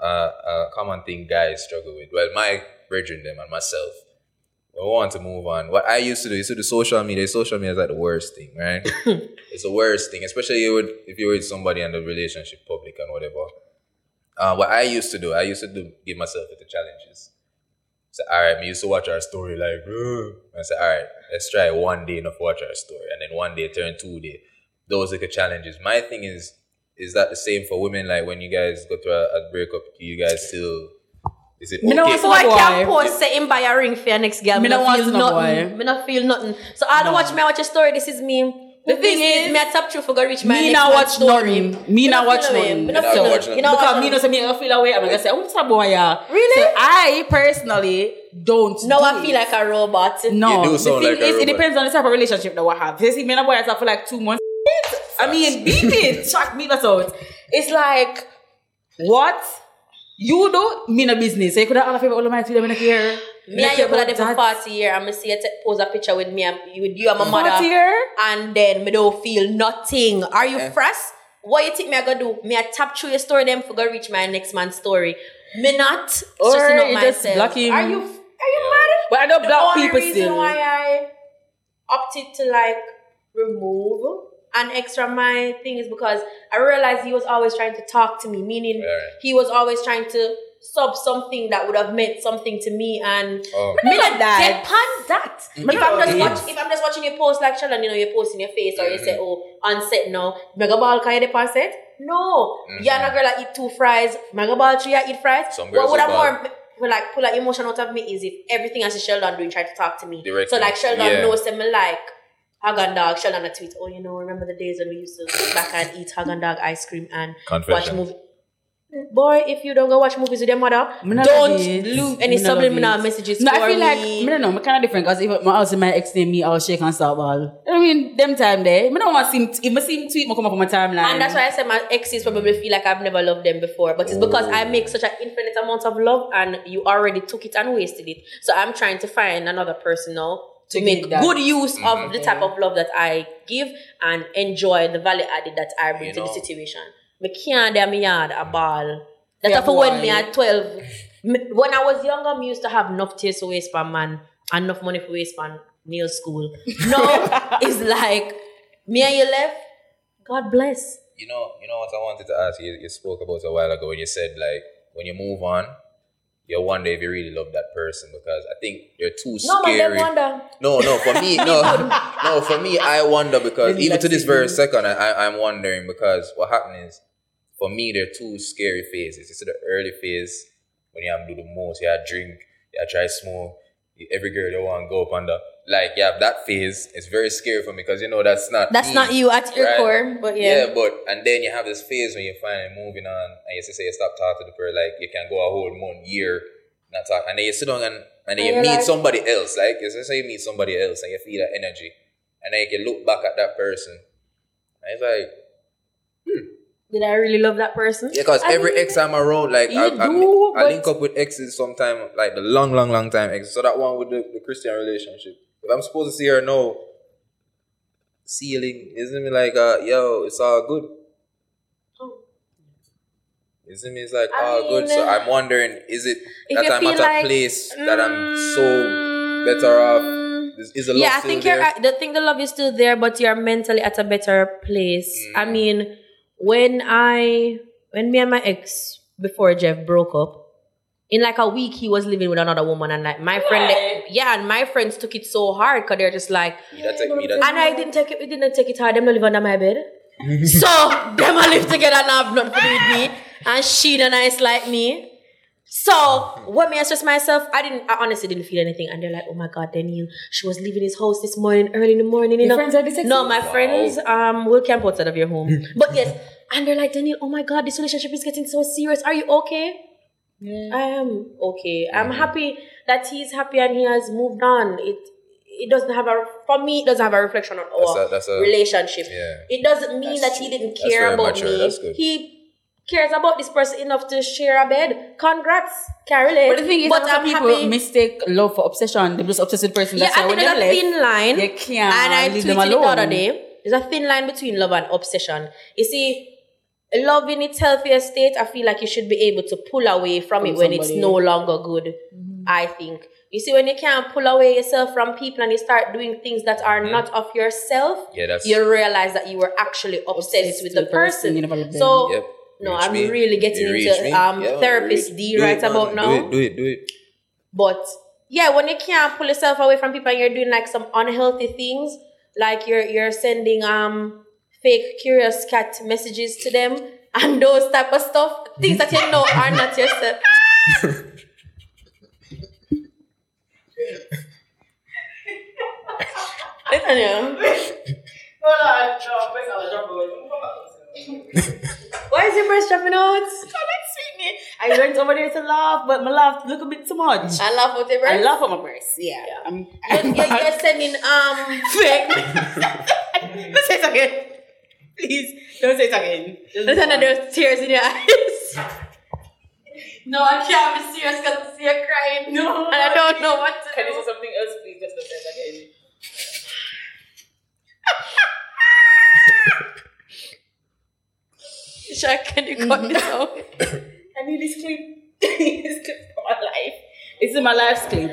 uh, a common thing guys struggle with, well, my brethren, them, and myself, we want to move on. What I used to do, you see the social media, social media is like the worst thing, right? it's the worst thing, especially you would, if you're with somebody and the relationship public and whatever. Uh, what I used to do, I used to do, give myself the challenges. So, all right, me used to watch our story like, "Ugh." I said, all right, let's try one day enough watch our story, and then one day turn two day. Those are the challenges. My thing is, is that the same for women? Like when you guys go through a, a breakup, you guys still, is it Me no okay? want So I Boy. can't post say him buy a ring for your next girl. Me Me, no no feel nothing. boy. Me no feel nothing. So all the watch me I watch a story. This is me. The The thing thing is, is, me a top true for go reach my Me next not watch story. nothing. Me not watch feel nothing. Me not feel watch away. nothing. You know because me know say me I feel away. I'm gonna say, oh, it's a boy. Really? So I personally don't. No, do I feel it. like a robot. No, You do the thing like a is, it depends on the type of relationship that we have. You see, me and a boy for like two months. I mean, beat it, shock me, that's out. It's like, what? You do, me no business. So you could have all of all of my two, I'm not care. Me and you could have for 40 years. I'm going to see you take, pose a picture with me and with you and my mother. 40 year? And then me don't feel nothing. Are you Eh. fresh? What you think me I gonna do? Me I tap through your story them for go reach my next man's story. Me not Or stressing out you just myself. block him. Are you are you mad? But I don't the block only people reason still. why I opted to like remove an extra my thing is because I realized he was always trying to talk to me, meaning Right. he was always trying to sub something that would have meant something to me and Oh. me like that. get past that. Mm. If I'm just Yeah. watch, if I'm just watching you post like Sheldon, you know, you post in your face or you Mm-hmm. say, oh, on set now, mega ball can you on set? No, you're not girl that eat two fries. Mega ball tree, I eat fries. Mm-hmm. Some what girls would eat have ball. more will like pull out emotion out of me is if everything I see Sheldon doing try to talk to me. Directly. So like Sheldon Yeah. knows them like Häagen-Dazs. Sheldon a tweet, oh you know, remember the days when we used to sit back and eat Häagen-Dazs ice cream and watch Confession. movie. Boy, if you don't go watch movies with your mother, Me don't love it. leave any Me subliminal it. messages No, for I feel like me. me don't know. Me kind of different because if my house my ex name me, I'll shake and start ball. I mean, them time there. Me don't want to see him. If I see him tweet, me come up on my timeline. And that's why I said my exes probably feel like I've never loved them before. But it's because I make such an infinite amount of love and you already took it and wasted it. So I'm trying to find another person now to To make that. good use Mm-hmm. of the type of love that I give and enjoy the value added that I bring You to the situation. Me can't do me yard a ball. That's Yeah, for when me at 12. When I was younger, me used to have enough tears to waste for man and enough money for waste for nail school. Now it's like me and you left. God bless. You know, you know what I wanted to ask you. You spoke about a while ago when you said like when you move on, you wonder if you really love that person because I think they're too No, scary. wonder. No, no, for me, no, no, for me, I wonder because even to this very second, I, I'm wondering because what happened is, for me, there are two scary phases. It's the early phase when you have to do the most, you have drink, you have try smoke, every girl you want to go up under. Like, yeah that phase. It's very scary for me because you know that's not That's me. not you at your Right. core, but Yeah. yeah. but and then you have this phase when you're finally moving on, and you say you stop talking to the person, like you can go a whole month, year, not talk, and then you sit down and and then And you meet like- somebody else, like you say you meet somebody else, and you feel that energy, and then you can look back at that person. And it's like, hmm. Did I really love that person? yeah, because every mean, ex I'm around, like I, I, do, I but- link up with exes sometime, like the long, long, long time exes. So that one with the, the Christian relationship. If I'm supposed to see her now, ceiling, isn't it like, uh, yo, it's all good. Oh. Isn't it? It's like I all good. So I'm wondering, is it that I'm at like- a place that I'm so Mm, better off? Is, is the love yeah, I still think there? you're. I think the love is still there, but you're mentally at a better place. I Mm. mean, when I when me and my ex before Jeff broke up, in like a week he was living with another woman, and like my friend, Right. yeah, and my friends took it so hard because they're just like, Me take me and I didn't take it. We didn't take it hard. Them not live under my bed. so them a live together and have nothing to do with me. And she the nice like me. So when me I stress myself, I didn't. I honestly didn't feel anything. And they're like, "Oh my God, Daniel, she was leaving his house this morning, early in the morning." You Your know, friends are this sexy? no, my Wow. friends um will camp outside of your home. but yes, and they're like, "Daniel, oh my God, this relationship is getting so serious. Are you okay?" Yeah. I am okay. I'm happy that he's happy and he has moved on. It it doesn't have a for me. It doesn't have a reflection on That's our a- that's a- relationship. yeah. It doesn't mean That's that he didn't That's care very about mature. me. That's good. He cares about this person enough to share a bed. Congrats, Carolyn. But the thing is, but some I'm people happy. mistake love for obsession. They're just obsessed with the person. yeah, That's I why think there's they a left, thin line. you can't and I leave tweeted them it the other day. There's a thin line between love and obsession. You see, love in its healthier state, I feel like you should be able to pull away from, From it when it's no longer good. Mm-hmm. I think. You see, when you can't pull away yourself from people and you start doing things that are mm-hmm. not of yourself, Yeah, that's you realize that you were actually obsessed, with the person. you never loved them. So, Yep. No, Reach I'm me. really getting You into me. um Yeah, therapist reach- D do right it, man. about now. Do it, do it, do it. But yeah, when you can't pull yourself away from people and you're doing like some unhealthy things, like you're you're sending um fake curious cat messages to them and those type of stuff, things that you know are not yourself. Listen, yeah. Why is your breast dropping out? I went over there to laugh, but my laugh look a bit too much. I laugh your I breast. laugh at my breast. Yeah. I'm, You're, you're, you're sending um fake. Don't say it again. Please, don't say it again. Just listen to move on. those tears in your eyes. No, I can't be serious because I see you crying. No. And I don't know what to Can you do. say something else, please? Just don't say it again. Sure, can you cut this out? I need this clip. This clip for my life. This is my life's clip.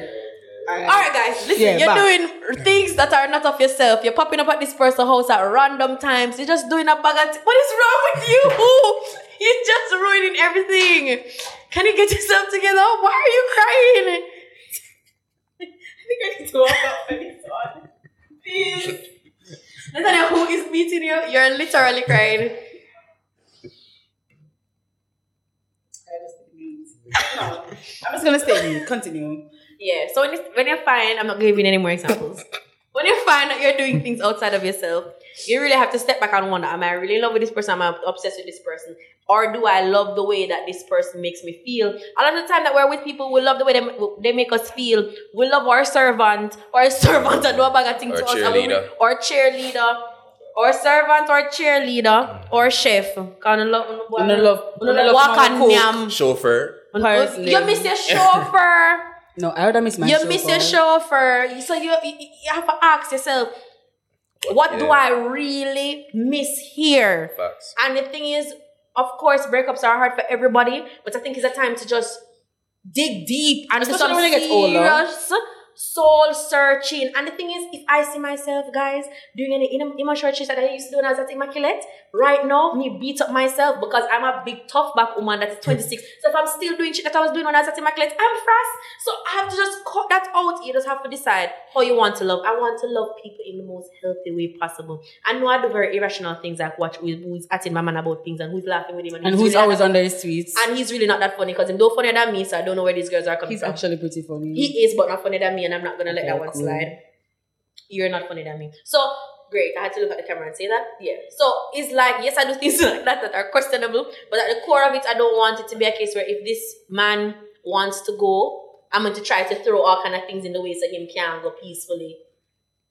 Alright. All right, guys, listen. Yeah, you're back. doing things that are not of yourself. You're popping up at this person's house at random times. You're just doing a bag of. T- what is wrong with you? You're just ruining everything. Can you get yourself together? Why are you crying? I think I need to walk out for this one. Please. Nathaniel, who is beating you? You're literally crying. No, I'm just gonna say in. Continue. Yeah. So when you, when you find, I'm not giving any more examples. when you find that you're doing things outside of yourself, you really have to step back and wonder: Am I really in love with this person? Am I obsessed with this person? Or do I love the way that this person makes me feel? A lot of the time that we're with people, we love the way they, they make us feel. We love our servant, or servant and do a bag of things Or to us. and we- cheerleader. Or cheerleader. Or servant, or cheerleader, or chef. Can you love, You know love- you know love walk to and cook. Oh, yam. Chauffeur. You miss your chauffeur. No, I would have missed my you show miss for- your chauffeur. So you, you, you have to ask yourself, what do I really miss here? Facts. And the thing is, of course, breakups are hard for everybody, but I think it's a time to just dig deep and do Especially some when you get older. Soul searching. And the thing is, if I see myself, guys, doing any im- immature shit that I used to do when I was at Immaculate, right now, me beat up myself because I'm a big tough back woman that is hmm. 26. so if I'm still doing shit that I was doing when I was at Immaculate, I'm fresh. So I have to just cut that out. You just have to decide how you want to love. I want to love people in the most healthy way possible. I know I do very irrational things like watch who's atting my man about things and who's laughing with him And he's who's really always under his tweets? and he's really not that funny because he's no funnier than me, so I don't know where these girls are coming He's from. He's actually pretty funny. He is, but not funnier than me, and I'm not gonna let Okay, that one cool. slide. You're not funnier than me. So great. I had to look at the camera and say that. Yeah. So it's like yes, I do things like that that are questionable, but at the core of it, I don't want it to be a case where if this man wants to go, I'm going to try to throw all kind of things in the way so him can go peacefully.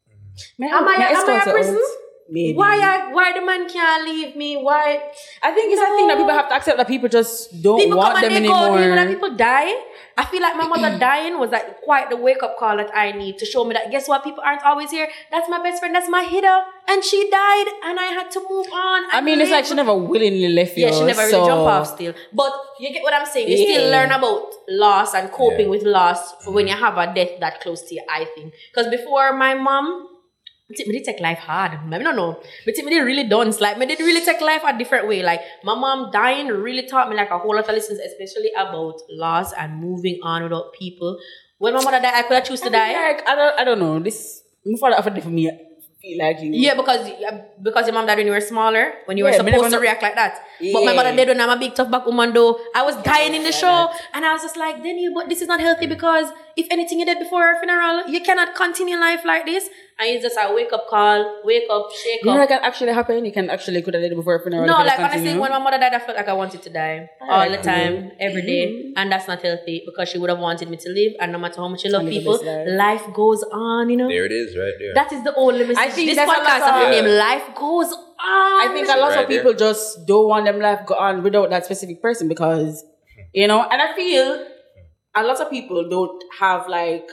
Mm. May Am I- may am I a prison? out? Maybe. Why I, why the man can't leave me? Why I think it's a thing that people have to accept that people just don't people want come them and they go, anymore. even when people die. I feel like my mother dying was like quite the wake up call that I need to show me that guess what, people aren't always here. That's my best friend, that's my hitter, and she died, and I had to move on. I mean, it's like she never willingly left you. Yeah, she never really so- jump off still. But you get what I'm saying. You still learn about loss and coping Yeah. with loss for when you have a death that close to you, I think. Because before my mom, me me take life hard. I don't know. But me did really done. Like me did really take life a different way. Like my mom dying really taught me like a whole lot of lessons, especially about loss and moving on without people. When my mother died, I could have choose to I die. Like, I don't, I don't know. This, my father offered for me feel like you. Yeah, because because your mom died when you were smaller, when you were Yeah, me supposed to react like that. But my mother did when I'm a big tough back woman though. I was dying in the show and I was just like, then you but this is not healthy because if anything you did before our funeral, you cannot continue life like this. And it's just a wake up call, wake up, shake up. You know up. that can actually happen? You can actually could have did it before a funeral. No, like have honestly, continued. when my mother died, I felt like I wanted to die all the cool. time, mm-hmm. every day, mm-hmm. and that's not healthy because she would have wanted me to live. And no matter how much you love And people, the best life goes on. You know, There it is, right there. that is the only message. I think this podcast lot have of- named Yeah. "Life Goes On." I think a lot Right of people just don't want them life go on without that specific person because, you know, and I feel a lot of people don't have like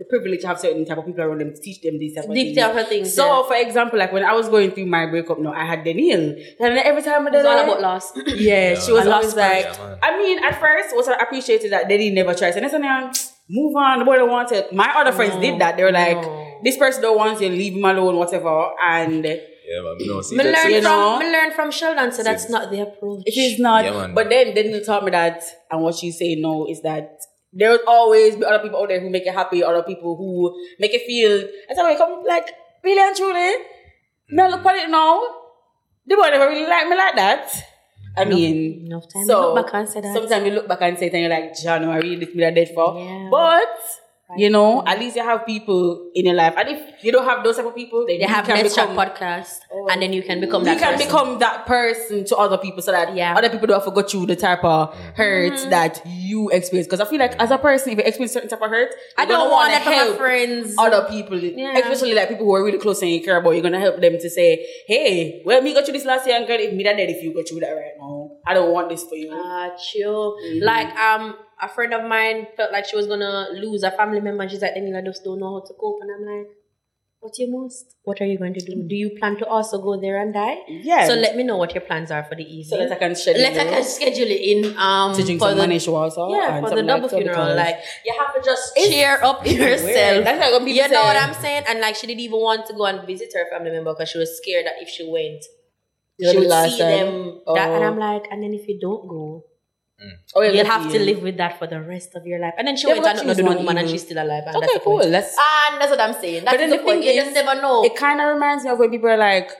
the privilege to have certain type of people around them to teach them these type of things. type of things. So, yeah. for example, like when I was going through my breakup, no, I had Danielle, and every time I did It's all about loss. Yeah, she was A always like. Yeah. I mean, at first, was I appreciated that they didn't never try. So next time, I'm, move on. The boy don't want it. My other friends No, did that. They were like, no. this person don't want you, leave him alone, whatever. And yeah, man. No, see, Me that's learn you know. from me learn from Sheldon, so that's not the approach. is not. Yeah, but then, then they told me that, and what she say no is that there will always be other people out there who make you happy, other people who make you feel. And so I come like, really and truly, me look at it now. The boy never really like me like that. I mean, enough time So to look back and say that. Sometimes you look back and say it and you're like, January, this me that dead for. Yeah. But you know, at least you have people in your life. And if you don't have those type of people, then they you have can Let's Talk become podcast, and then you can become you that can person. become that person to other people so that Yeah. other people don't have you the type of Mm-hmm. hurt that you experience. Because I feel like as a person, if you experience certain type of hurt, I you're don't want wanna that help friends. Other people, Yeah. especially like people who are really close and you care about, you're gonna help them to say, "Hey, well, me go through this last year, and girl, if me that dead, if you go through that right now, I don't want this for you." Ah, chill. Mm-hmm. Like um, a friend of mine felt like she was gonna lose a family member. and She's like, Daniel, I just don't know how to cope. And I'm like, what you most? What are you going to do? Do you plan to also go there and die? yeah. So let me know what your plans are for the evening. so that I can schedule Let I can schedule it in um to drink for some the, Manish also. yeah and for the something double like funeral. because- Like you have to just cheer up yourself. Weird. That's gonna be. You know say. what I'm saying? And like she didn't even want to go and visit her family member because she was scared that if she went, You know she would see time? them. That, and Oh. I'm like, and then if you don't go, Mm. oh, yeah, you'll that's have to live with that for the rest of your life. And then she Yeah, went but and choose another one woman and she's still alive. And Okay, that's the cool. point. That's And that's what I'm saying. That's But then the, the point. thing You just never know. it kind of reminds me of when people are like,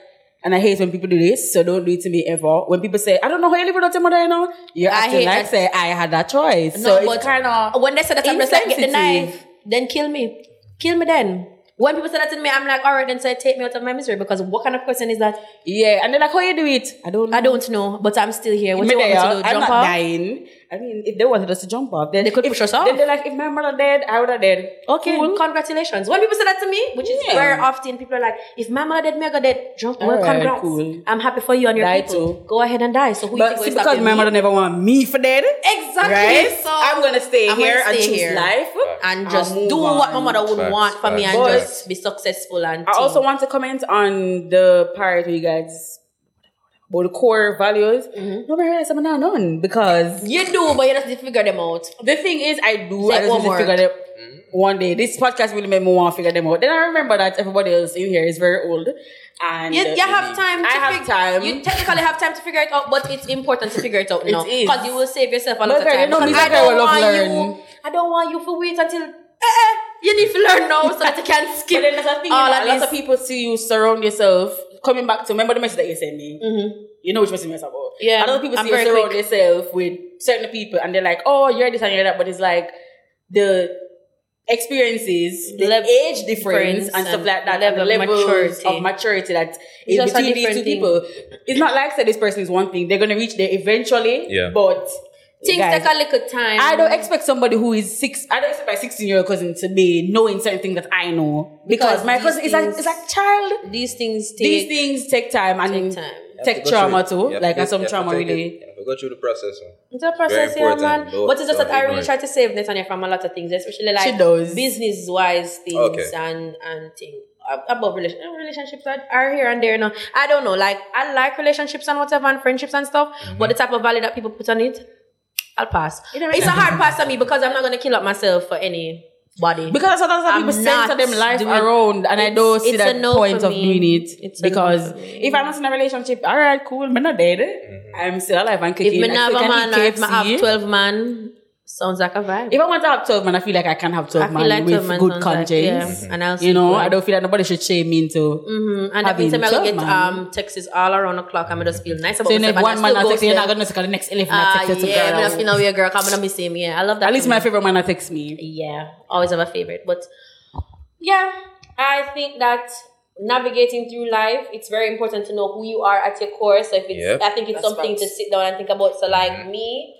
and I hate when people do this, so don't do it to me ever. When people say, I don't know how you live without your mother, you know, you I acting hate like that. say I had that choice. No, so but it's kind of when they say that, I'm just like, get the knife, then kill me. Kill me then. When people say that to me, I'm like, all right, then say, take me out of my misery. Because what kind of question is that? yeah, and they're like, how you do it? I don't. know. I don't know, but I'm still here. What Me you want me to do? I'm not dying. I mean, if they wanted us to jump off, then They could if, push us off. Then they're like, if my mother dead, I would have dead. Okay, Cool. congratulations. When people say that to me, which is Yeah. very often, people are like, if my mother dead, me I go dead. Jump, well, Alright, congrats. cool. I'm happy for you and your Die people. too. Go ahead and die. So who you But think see, because you? my Me? mother never want me for dead, Exactly. right? So I'm gonna stay I'm gonna here and choose here. life and and just move do what my mother would Facts, want for me and facts. just be successful and I also want to comment on the part where you guys about the core values. Mm-hmm. No, I some now none because you do, but you just need to figure them out. the thing is, I do. Say I just need to figure them one day. This podcast really made me want to figure them out. Then I remember that everybody else in here is very old, and You, you have time. To I have fig- time. You technically have time to figure it out, but it's important to figure it out now because you will save yourself a lot But of girl, you time. know I don't want you. I don't want you to wait until. Eh, eh, you need to learn now so that you can But skip then there's a thing. You know, a lot of people see you surround yourself. Coming back to remember the message that you sent me. Mhm. You know which message I'm talking about. Yeah, A lot of people I'm see you very surround quick. with certain people, and they're like, "Oh, you're this and you're that," but it's like the experiences, the Lev- age difference, difference and stuff like that, level and the of maturity. of maturity that is just a between these two different thing. people. It's not like say this person is one thing; they're gonna reach there eventually. Yeah. but Things guys, take a little time. I don't expect somebody who is six. I don't expect my sixteen-year-old cousin to be knowing certain things that I know because, Because my these cousin is like things- is like child. these things take These things take time and take time. take to trauma through too. Like to- and some you have to trauma take it. really. You have go through the process. man. It's a process, yeah, important. man. Don't- but it's just that I really try to save Netanya from a lot of things, especially like business wise things Okay. and and things ab- above relation, relationships are, are here and there now. I don't know, like I like relationships and whatever and friendships and stuff, Mm-hmm. but the type of value that people put on it, I'll pass. You know, It's a hard pass for me because I'm not gonna kill up myself for anybody. Because that's what I'm people center them life around, and I don't see it's that no point of doing it. It's a no because if I'm not in a relationship, all right, cool, I'm not dead. Mm-hmm. I'm still alive and if kicking. me I not have a man eat if me KFC. have twelve man, sounds like a vibe. If I want to have 12 man, I feel like I can have 12 I feel man like with 12 man good sounds like- conscience. yeah, and I'll you know, well. I don't feel like nobody should shame me into. Mm-hmm. And that Having means I'm gonna 12 get man. um texts all around the clock. I'm gonna just feel nice about So myself. if and I one man still not go text you, you're there. not going to see the next elephant Ah, that text you to yeah, I'm girl. gonna feel a girl. I'm gonna miss him. Yeah, I love that. At least my favorite man that text me. Yeah, always have a favorite. But yeah, I think that navigating through life, it's very important to know who you are at your core. So if it's, Yep. I think it's That's something facts. to sit down and think about. So like Mhm. me.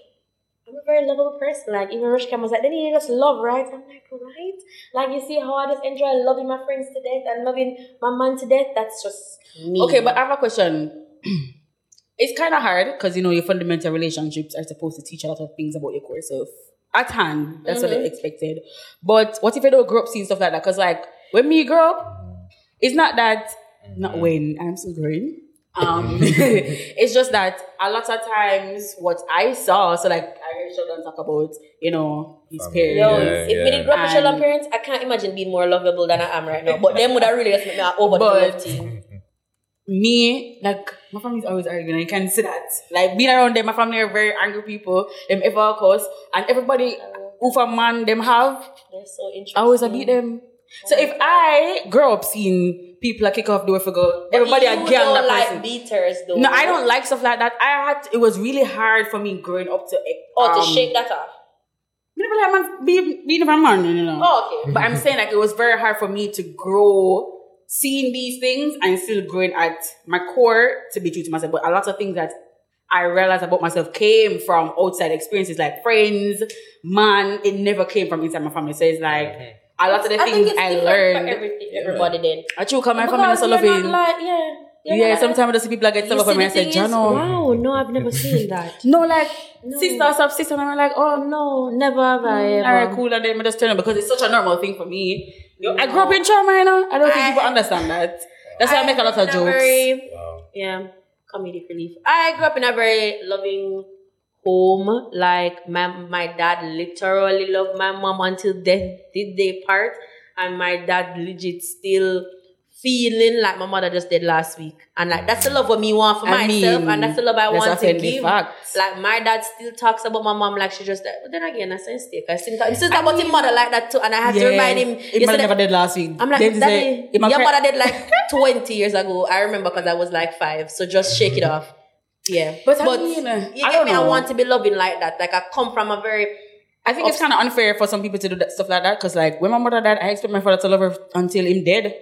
I'm a very lovable person. Like even Rush Cam was like, then you just love, right? I'm like, right? Like you see how I just enjoy loving my friends to death and loving my man to death. That's just me. Okay, but I have a question. it's kind of hard because, you know, your fundamental relationships are supposed to teach a lot of things about your core self. At hand, that's what Mm-hmm. they expected. But what if I don't grow up seeing stuff like that? Because, like, when me grow up, it's not that, not when, I'm still growing. Um, it's just that a lot of times what I saw, so like I heard Sheldon talk about, you know, his Family. parents. Yo, Yeah, if me did grow up with And- Sheldon parents, I can't imagine being more lovable than I am right now. But them would have really just made me a over the But- love me, like my family's always arguing. You can see that. Like being around them, my family are very angry people. Them ever cause and everybody who for man them have, They're so interesting. I always a beat them. So if I grow up seeing people like kick off the door for go, everybody you a gang don't that like person. beaters though. No, I don't like stuff like that. I had it was really hard for me growing up to Oh, to um, shake that off. Me never like man be being a man, you know. Oh, okay. But I'm saying like it was very hard for me to grow seeing these things and still growing at my core to be true to myself. But a lot of things that I realized about myself came from outside experiences like friends, man, it never came from inside my family. So it's like a lot of the I think things it's I different learned. for everything, Yeah, everybody then. I choose come my family is so Because you're loving. not like, yeah. you're Yeah, sometimes I see people that get You stuff up see on me the and say, thing Jano. Wow, no, I've never seen that. No, like No. sister of sister, and I'm like, oh No, never have I mm, ever. All right, cool. And then I just turn it because it's such a normal thing for me. Yo, I grew up in trauma, you know. I don't think I- people understand that. That's why I make a lot of jokes. very- Wow. yeah, comedic relief. I grew up in a very loving home. Like my my dad literally loved my mom until death did they part, and my dad legit still feeling like my mother just did last week. And like that's the love what me want for I myself, mean, and that's the love I want to give. facts. Like my dad still talks about my mom like she just died. But then again, I say mistake. I still talk, he still talk I about his mother like that too, and I had to remind him. His mother never did last week. I'm like, Daddy, say, "If my your mother did like 20 years ago. I remember because I was like five. So just shake it off. Yeah. But I mean, uh, you get don't me? I want to be loving like that. Like I come from a very I think it's kind of unfair for some people to do that stuff like that because, like, when my mother died, I expect my father to love her until him dead,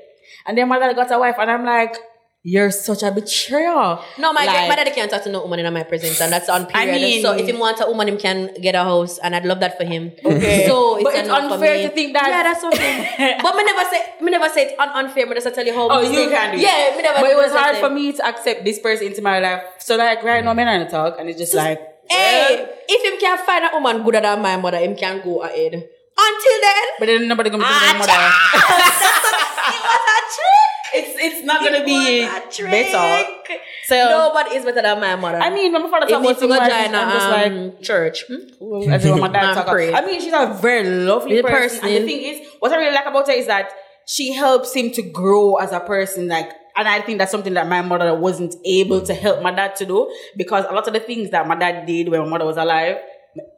and then my dad got a wife, and I'm like, "You're such a betrayer." no, my Like- my daddy can't talk to no woman in my presence, and that's on I period. mean- so if he wants a woman, him can get a house, and I'd love that for him. Okay. So it's But it's unfair me. to think that- Yeah, that's okay. but me never say me never say it's un- unfair. Me just tell you how. Oh, you can do. Yeah, me never. But it was hard for me to accept this person into my life. So, like, right now, men are in a talk, and it's just like, Hey, if him can find a woman gooder than my mother, him can go ahead. Until then, but then nobody gonna be Ah, my mother. it was a trick. It's it's not gonna be It was a trick. better. So Nobody is better than my mother. I mean, when my father it talk about to go things, I'm just like, um, church. Hmm? Well, as my dad I'm talk. praying. I mean, she's a very lovely The person. And the thing is, what I really like about her is that she helps him to grow as a person. Like, and I think that's something that my mother wasn't able to help my dad to do because a lot of the things that my dad did when my mother was alive,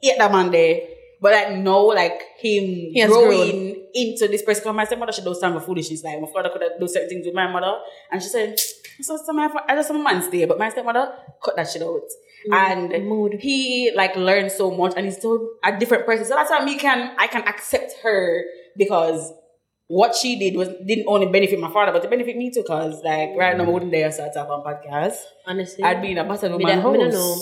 ate that man there. But like now, like him has growing into this person, because my stepmother she don't stand for foolishness. Like my father could do certain things with my mother, and she said, "So some I just some man stay," but my stepmother cut that shit out. Mm, and mood. he like learned so much, and he's still a different person. So that's why me can I can accept her because what she did was didn't only benefit my father, but it benefit me too. Cause like right now, I wouldn't dare start up on podcast. Honestly, I'd be in a battered Me woman that- me don't know.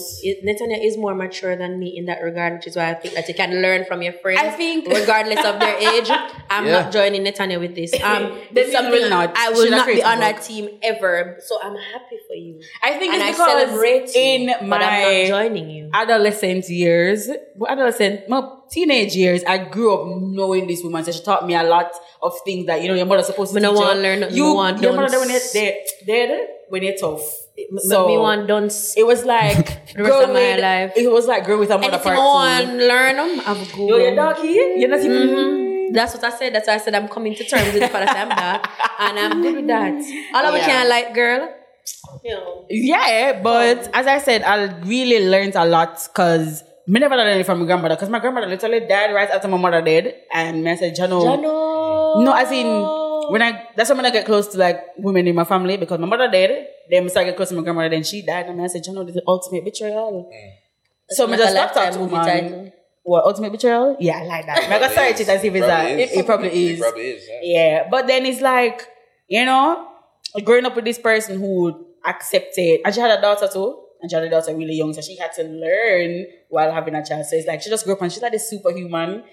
Netanya is more mature than me in that regard, which is why I think that you can learn from your friends. I think- regardless of their age, I'm Yeah. not joining Netanya with this. Um, Then it's something will not. I will She's a not be on that team ever. So I'm happy for you, I think and it's I because celebrate you, in but I'm not my joining you. adolescent years, well, adolescent, my teenage years, I grew up knowing this woman. So she taught me a lot of things that you know your mother's supposed to Me no teach you. want learn nothing, You, me want your mother dance. when they're they're dead when you're tough. So So me want dance. it was like The rest girl of my with- life. It was like girl with a mother Anything I part want two. learn them, I've Yo, Googled. you're dark here. You're not even. Mhm. That's what I said. That's why I said I'm coming to terms with the fact that I'm dark, and I'm good with that. All of us Yeah. can't like girl. You know. Yeah, but as I said, I really learned a lot because me never learned it from my grandmother because my grandmother literally died right after my mother did, and me I said, Jano, Jano. no, as in when I that's when I get close to like women in my family because my mother did, then I started to my grandmother, then she died, and I said, Jano, this is the ultimate betrayal. Mm. So me Like just stopped Lifetime that movie woman. title. What ultimate betrayal? Yeah, I like that. I gotta search it if it's that. Probably It, it probably is. It probably is. Yeah. Yeah, but then it's like, you know, growing up with this person who accepted, and she had a daughter too, and she had a daughter really young, so she had to learn while having a child. So it's like she just grew up and she's like a superhuman.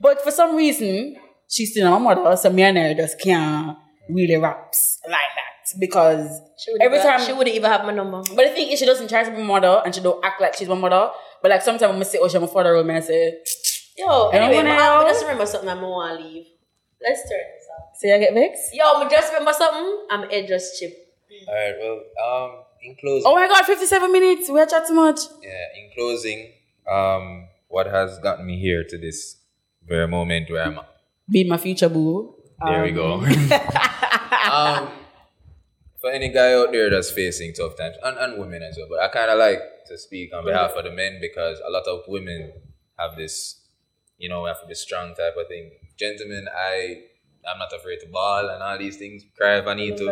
But for some reason, she's still my mother, so me and her just can't really raps like that because She every even, time she wouldn't even have my number. But the thing is, she doesn't try to be my mother and she don't act like she's my mother. But like sometimes when I say, oh, she's my father, and I say, Yo, You anyway, wanna ma, know? I just remember something I'm want to leave. Let's turn this off. say I get vexed. Yo, I just remember something. I'm Ed just chip. All right. Well, um, in closing, Oh my god, 57 minutes. We are chat too much. yeah, in closing, um, what has gotten me here to this very moment where I'm being my future boo. There we go. um, for any guy out there that's facing tough times, and, and women as well, but I kind of like to speak on behalf of the men because a lot of women have this, you know, have to be strong type of thing. Gentlemen, I, I'm not afraid to ball and all these things, cry if I need to,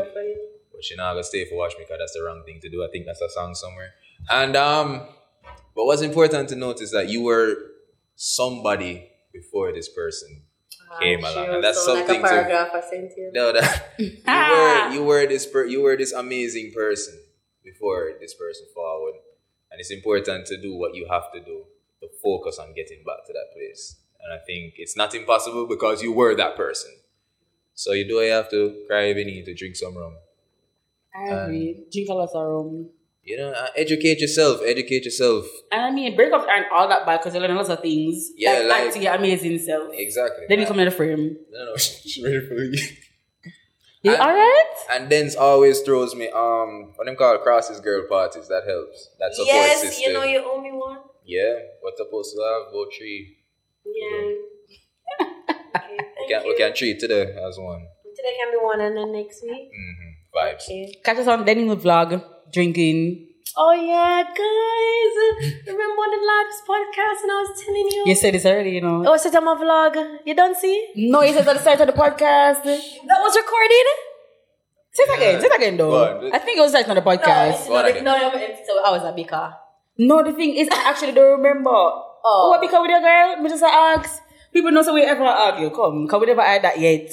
but she not gonna stay for watch me because that's the wrong thing to do. I think that's a song somewhere. And um, but what's important to note is that you were somebody before this person came along, and that's something to. Sent you. No, that you were ah. you were this per, you were this amazing person before this person forward, and it's important to do what you have to do to focus on getting back to that place. And I think it's not impossible because you were that person. So you do have to cry if you need to drink some rum. I agree. Drink a lot of rum. You know, uh, educate yourself. Educate yourself. And I mean, breakups aren't all that bad because you learn lots of things. Yeah, like, like- act to your amazing self. Exactly. Then you come in the frame. No, no, she's ready for you. You alright? And Den's always throws me um what them call crosses girl parties. That helps. That support Yes, system. you know you owe me one. Yeah, what's supposed to have about three. Yeah. okay, We thank can, you. we can treat today as one. Today can be one and then next week. Mm-hmm. Vibes. Okay. Catch us on Denny the vlog, drinking. Oh yeah, guys! Remember on the last podcast and I was telling you? You said this already, you know. Oh, set on my vlog. You don't see? No, you said at the start of the podcast. That was recorded. Say it again. Say it again, though. Go. I think it was starting on the No, podcast. it's Go on not, again. no, no, it's- so I was a bika. No, the thing is, I actually don't remember. Oh, what because with your girl? Me just ask. People know so we ever argue. Come, because we never had that yet.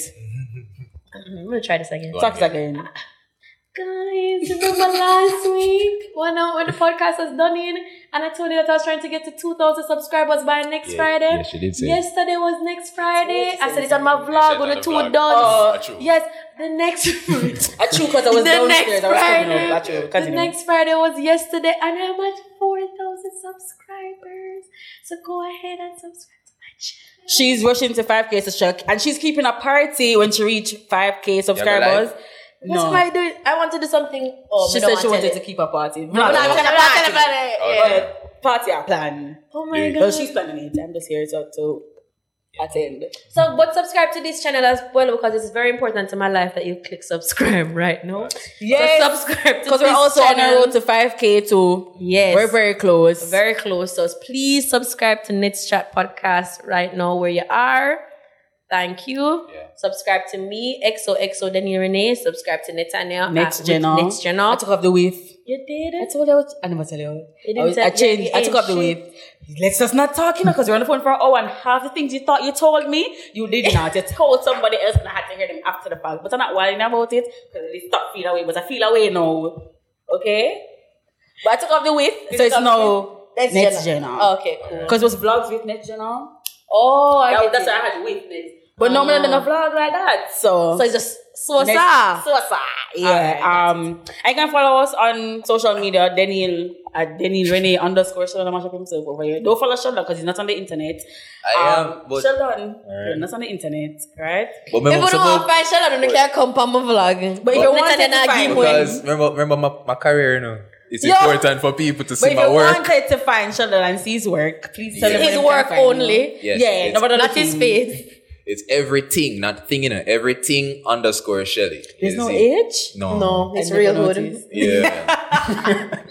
I'm gonna try this again. Go on. Talk again. Guys, remember last week when, I, when the podcast was done in and I told you that I was trying to get to 2,000 subscribers by next Yeah, Friday? yeah, she did say. Yesterday was next Friday. I said it on my vlog it on on the the two vlog. dots. Oh. Yes, the next I true because I was the downstairs. next I was coming Friday. up. I true. The next Friday was yesterday, and I'm at 4,000 subscribers. So go ahead and subscribe to my channel. She's rushing to 5k to check, and she's keeping a party when she reach 5k subscribers. live? What's No, my do? I want to do something. Oh, she me don't said she wanted to to keep a party. No, no, I'm gonna plan it. Oh, Yeah. yeah. But party a plan. Oh my Yeah. god. Well, she's planning it. I'm just here to, to attend. So, but subscribe to this channel as well because it's very important to my life that you click subscribe right now. Yes, So subscribe because we're this also on channel. the road to 5k too. Yes. We're very close. very close. So please subscribe to Nets Chat Podcast right now where you are. Thank you. Yeah. Subscribe to me, XOXO Denny Renee. Subscribe to Netanya. Next uh. Next Jenna. I took off the width. You did I it? told you I, was, I never tell you. You didn't I, was, tell- I changed. yeah, I took off the ain't weight. Let's just not talk, you know, because we're on the phone for an hour and half the things you thought you told me, you did not. You told somebody else and I had to hear them after the fact. But I'm not worrying about it because they stop feeling away. But I feel away now. Okay? But I took off the weight, so it's took off now Next next Jenna. Jenna. Oh, okay, cool. Because it was vlogs with next Jenna. Oh, I That, that's it. why I had with next. But no, I'm not vlog like that. So, So it's just so Next- sad. So sad. Yeah. um, I can follow us on social media, Daniel at Daniel Rene underscore Sheldon Mash up himself over here. Don't follow Sheldon because he's not on the internet. I um, am, but, Sheldon, Alright. you're not on the internet, right? but If remember, you don't some want of- to find Sheldon, you can't come on my vlog. But if you Next wanted time to you not find give because remember, remember my, my career, you know. It's Yo. important for people to see my work. But see if my you work. wanted to find Sheldon and see his work, please tell Yeah. him His work only. Yes, yeah, it's- no, but Not his face. It's everything, not thing, you uh, know. Everything underscore Shelly. There's no it? age. No. No, it's real never good. Yeah.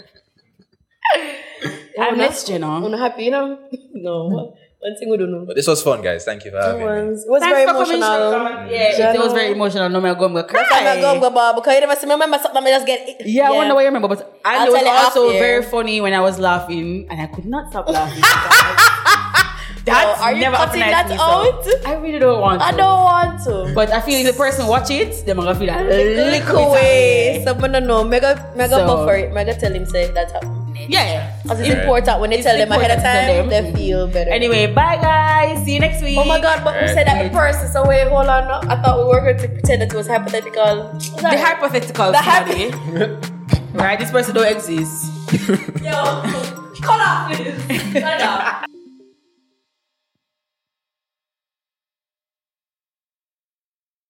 Oh, I'm not- next Jenna. I'm happy, you know? No. One thing we don't know. but this was fun, guys. Thank you for having me. It was Thanks very emotional. Sheldon. Yeah, it was very emotional. No, I'm going to cry. That's why I'm going to go, because you never see me remember something, I just get Yeah, I wonder what you remember, but I I'll it was also very funny when I was laughing, and I could not stop laughing. That's Oh, are you never cutting that to me, so out? I really don't want to. I don't want to. But I feel if the person watch it, they're gonna feel like Little little way. Someone don't know. Mega, mega So- buffer it. Mega tell him say that's happening. Yeah. Because it's Yeah. important when they It's tell them ahead of important to time, them. they feel better. Anyway, bye guys. See you next week. Oh my god, but we said that the person, so wait, hold on. no. I thought we were going to pretend that it was hypothetical. The hypothetical The study. right? This person don't exist. Yo, cut off, please. Cut it off.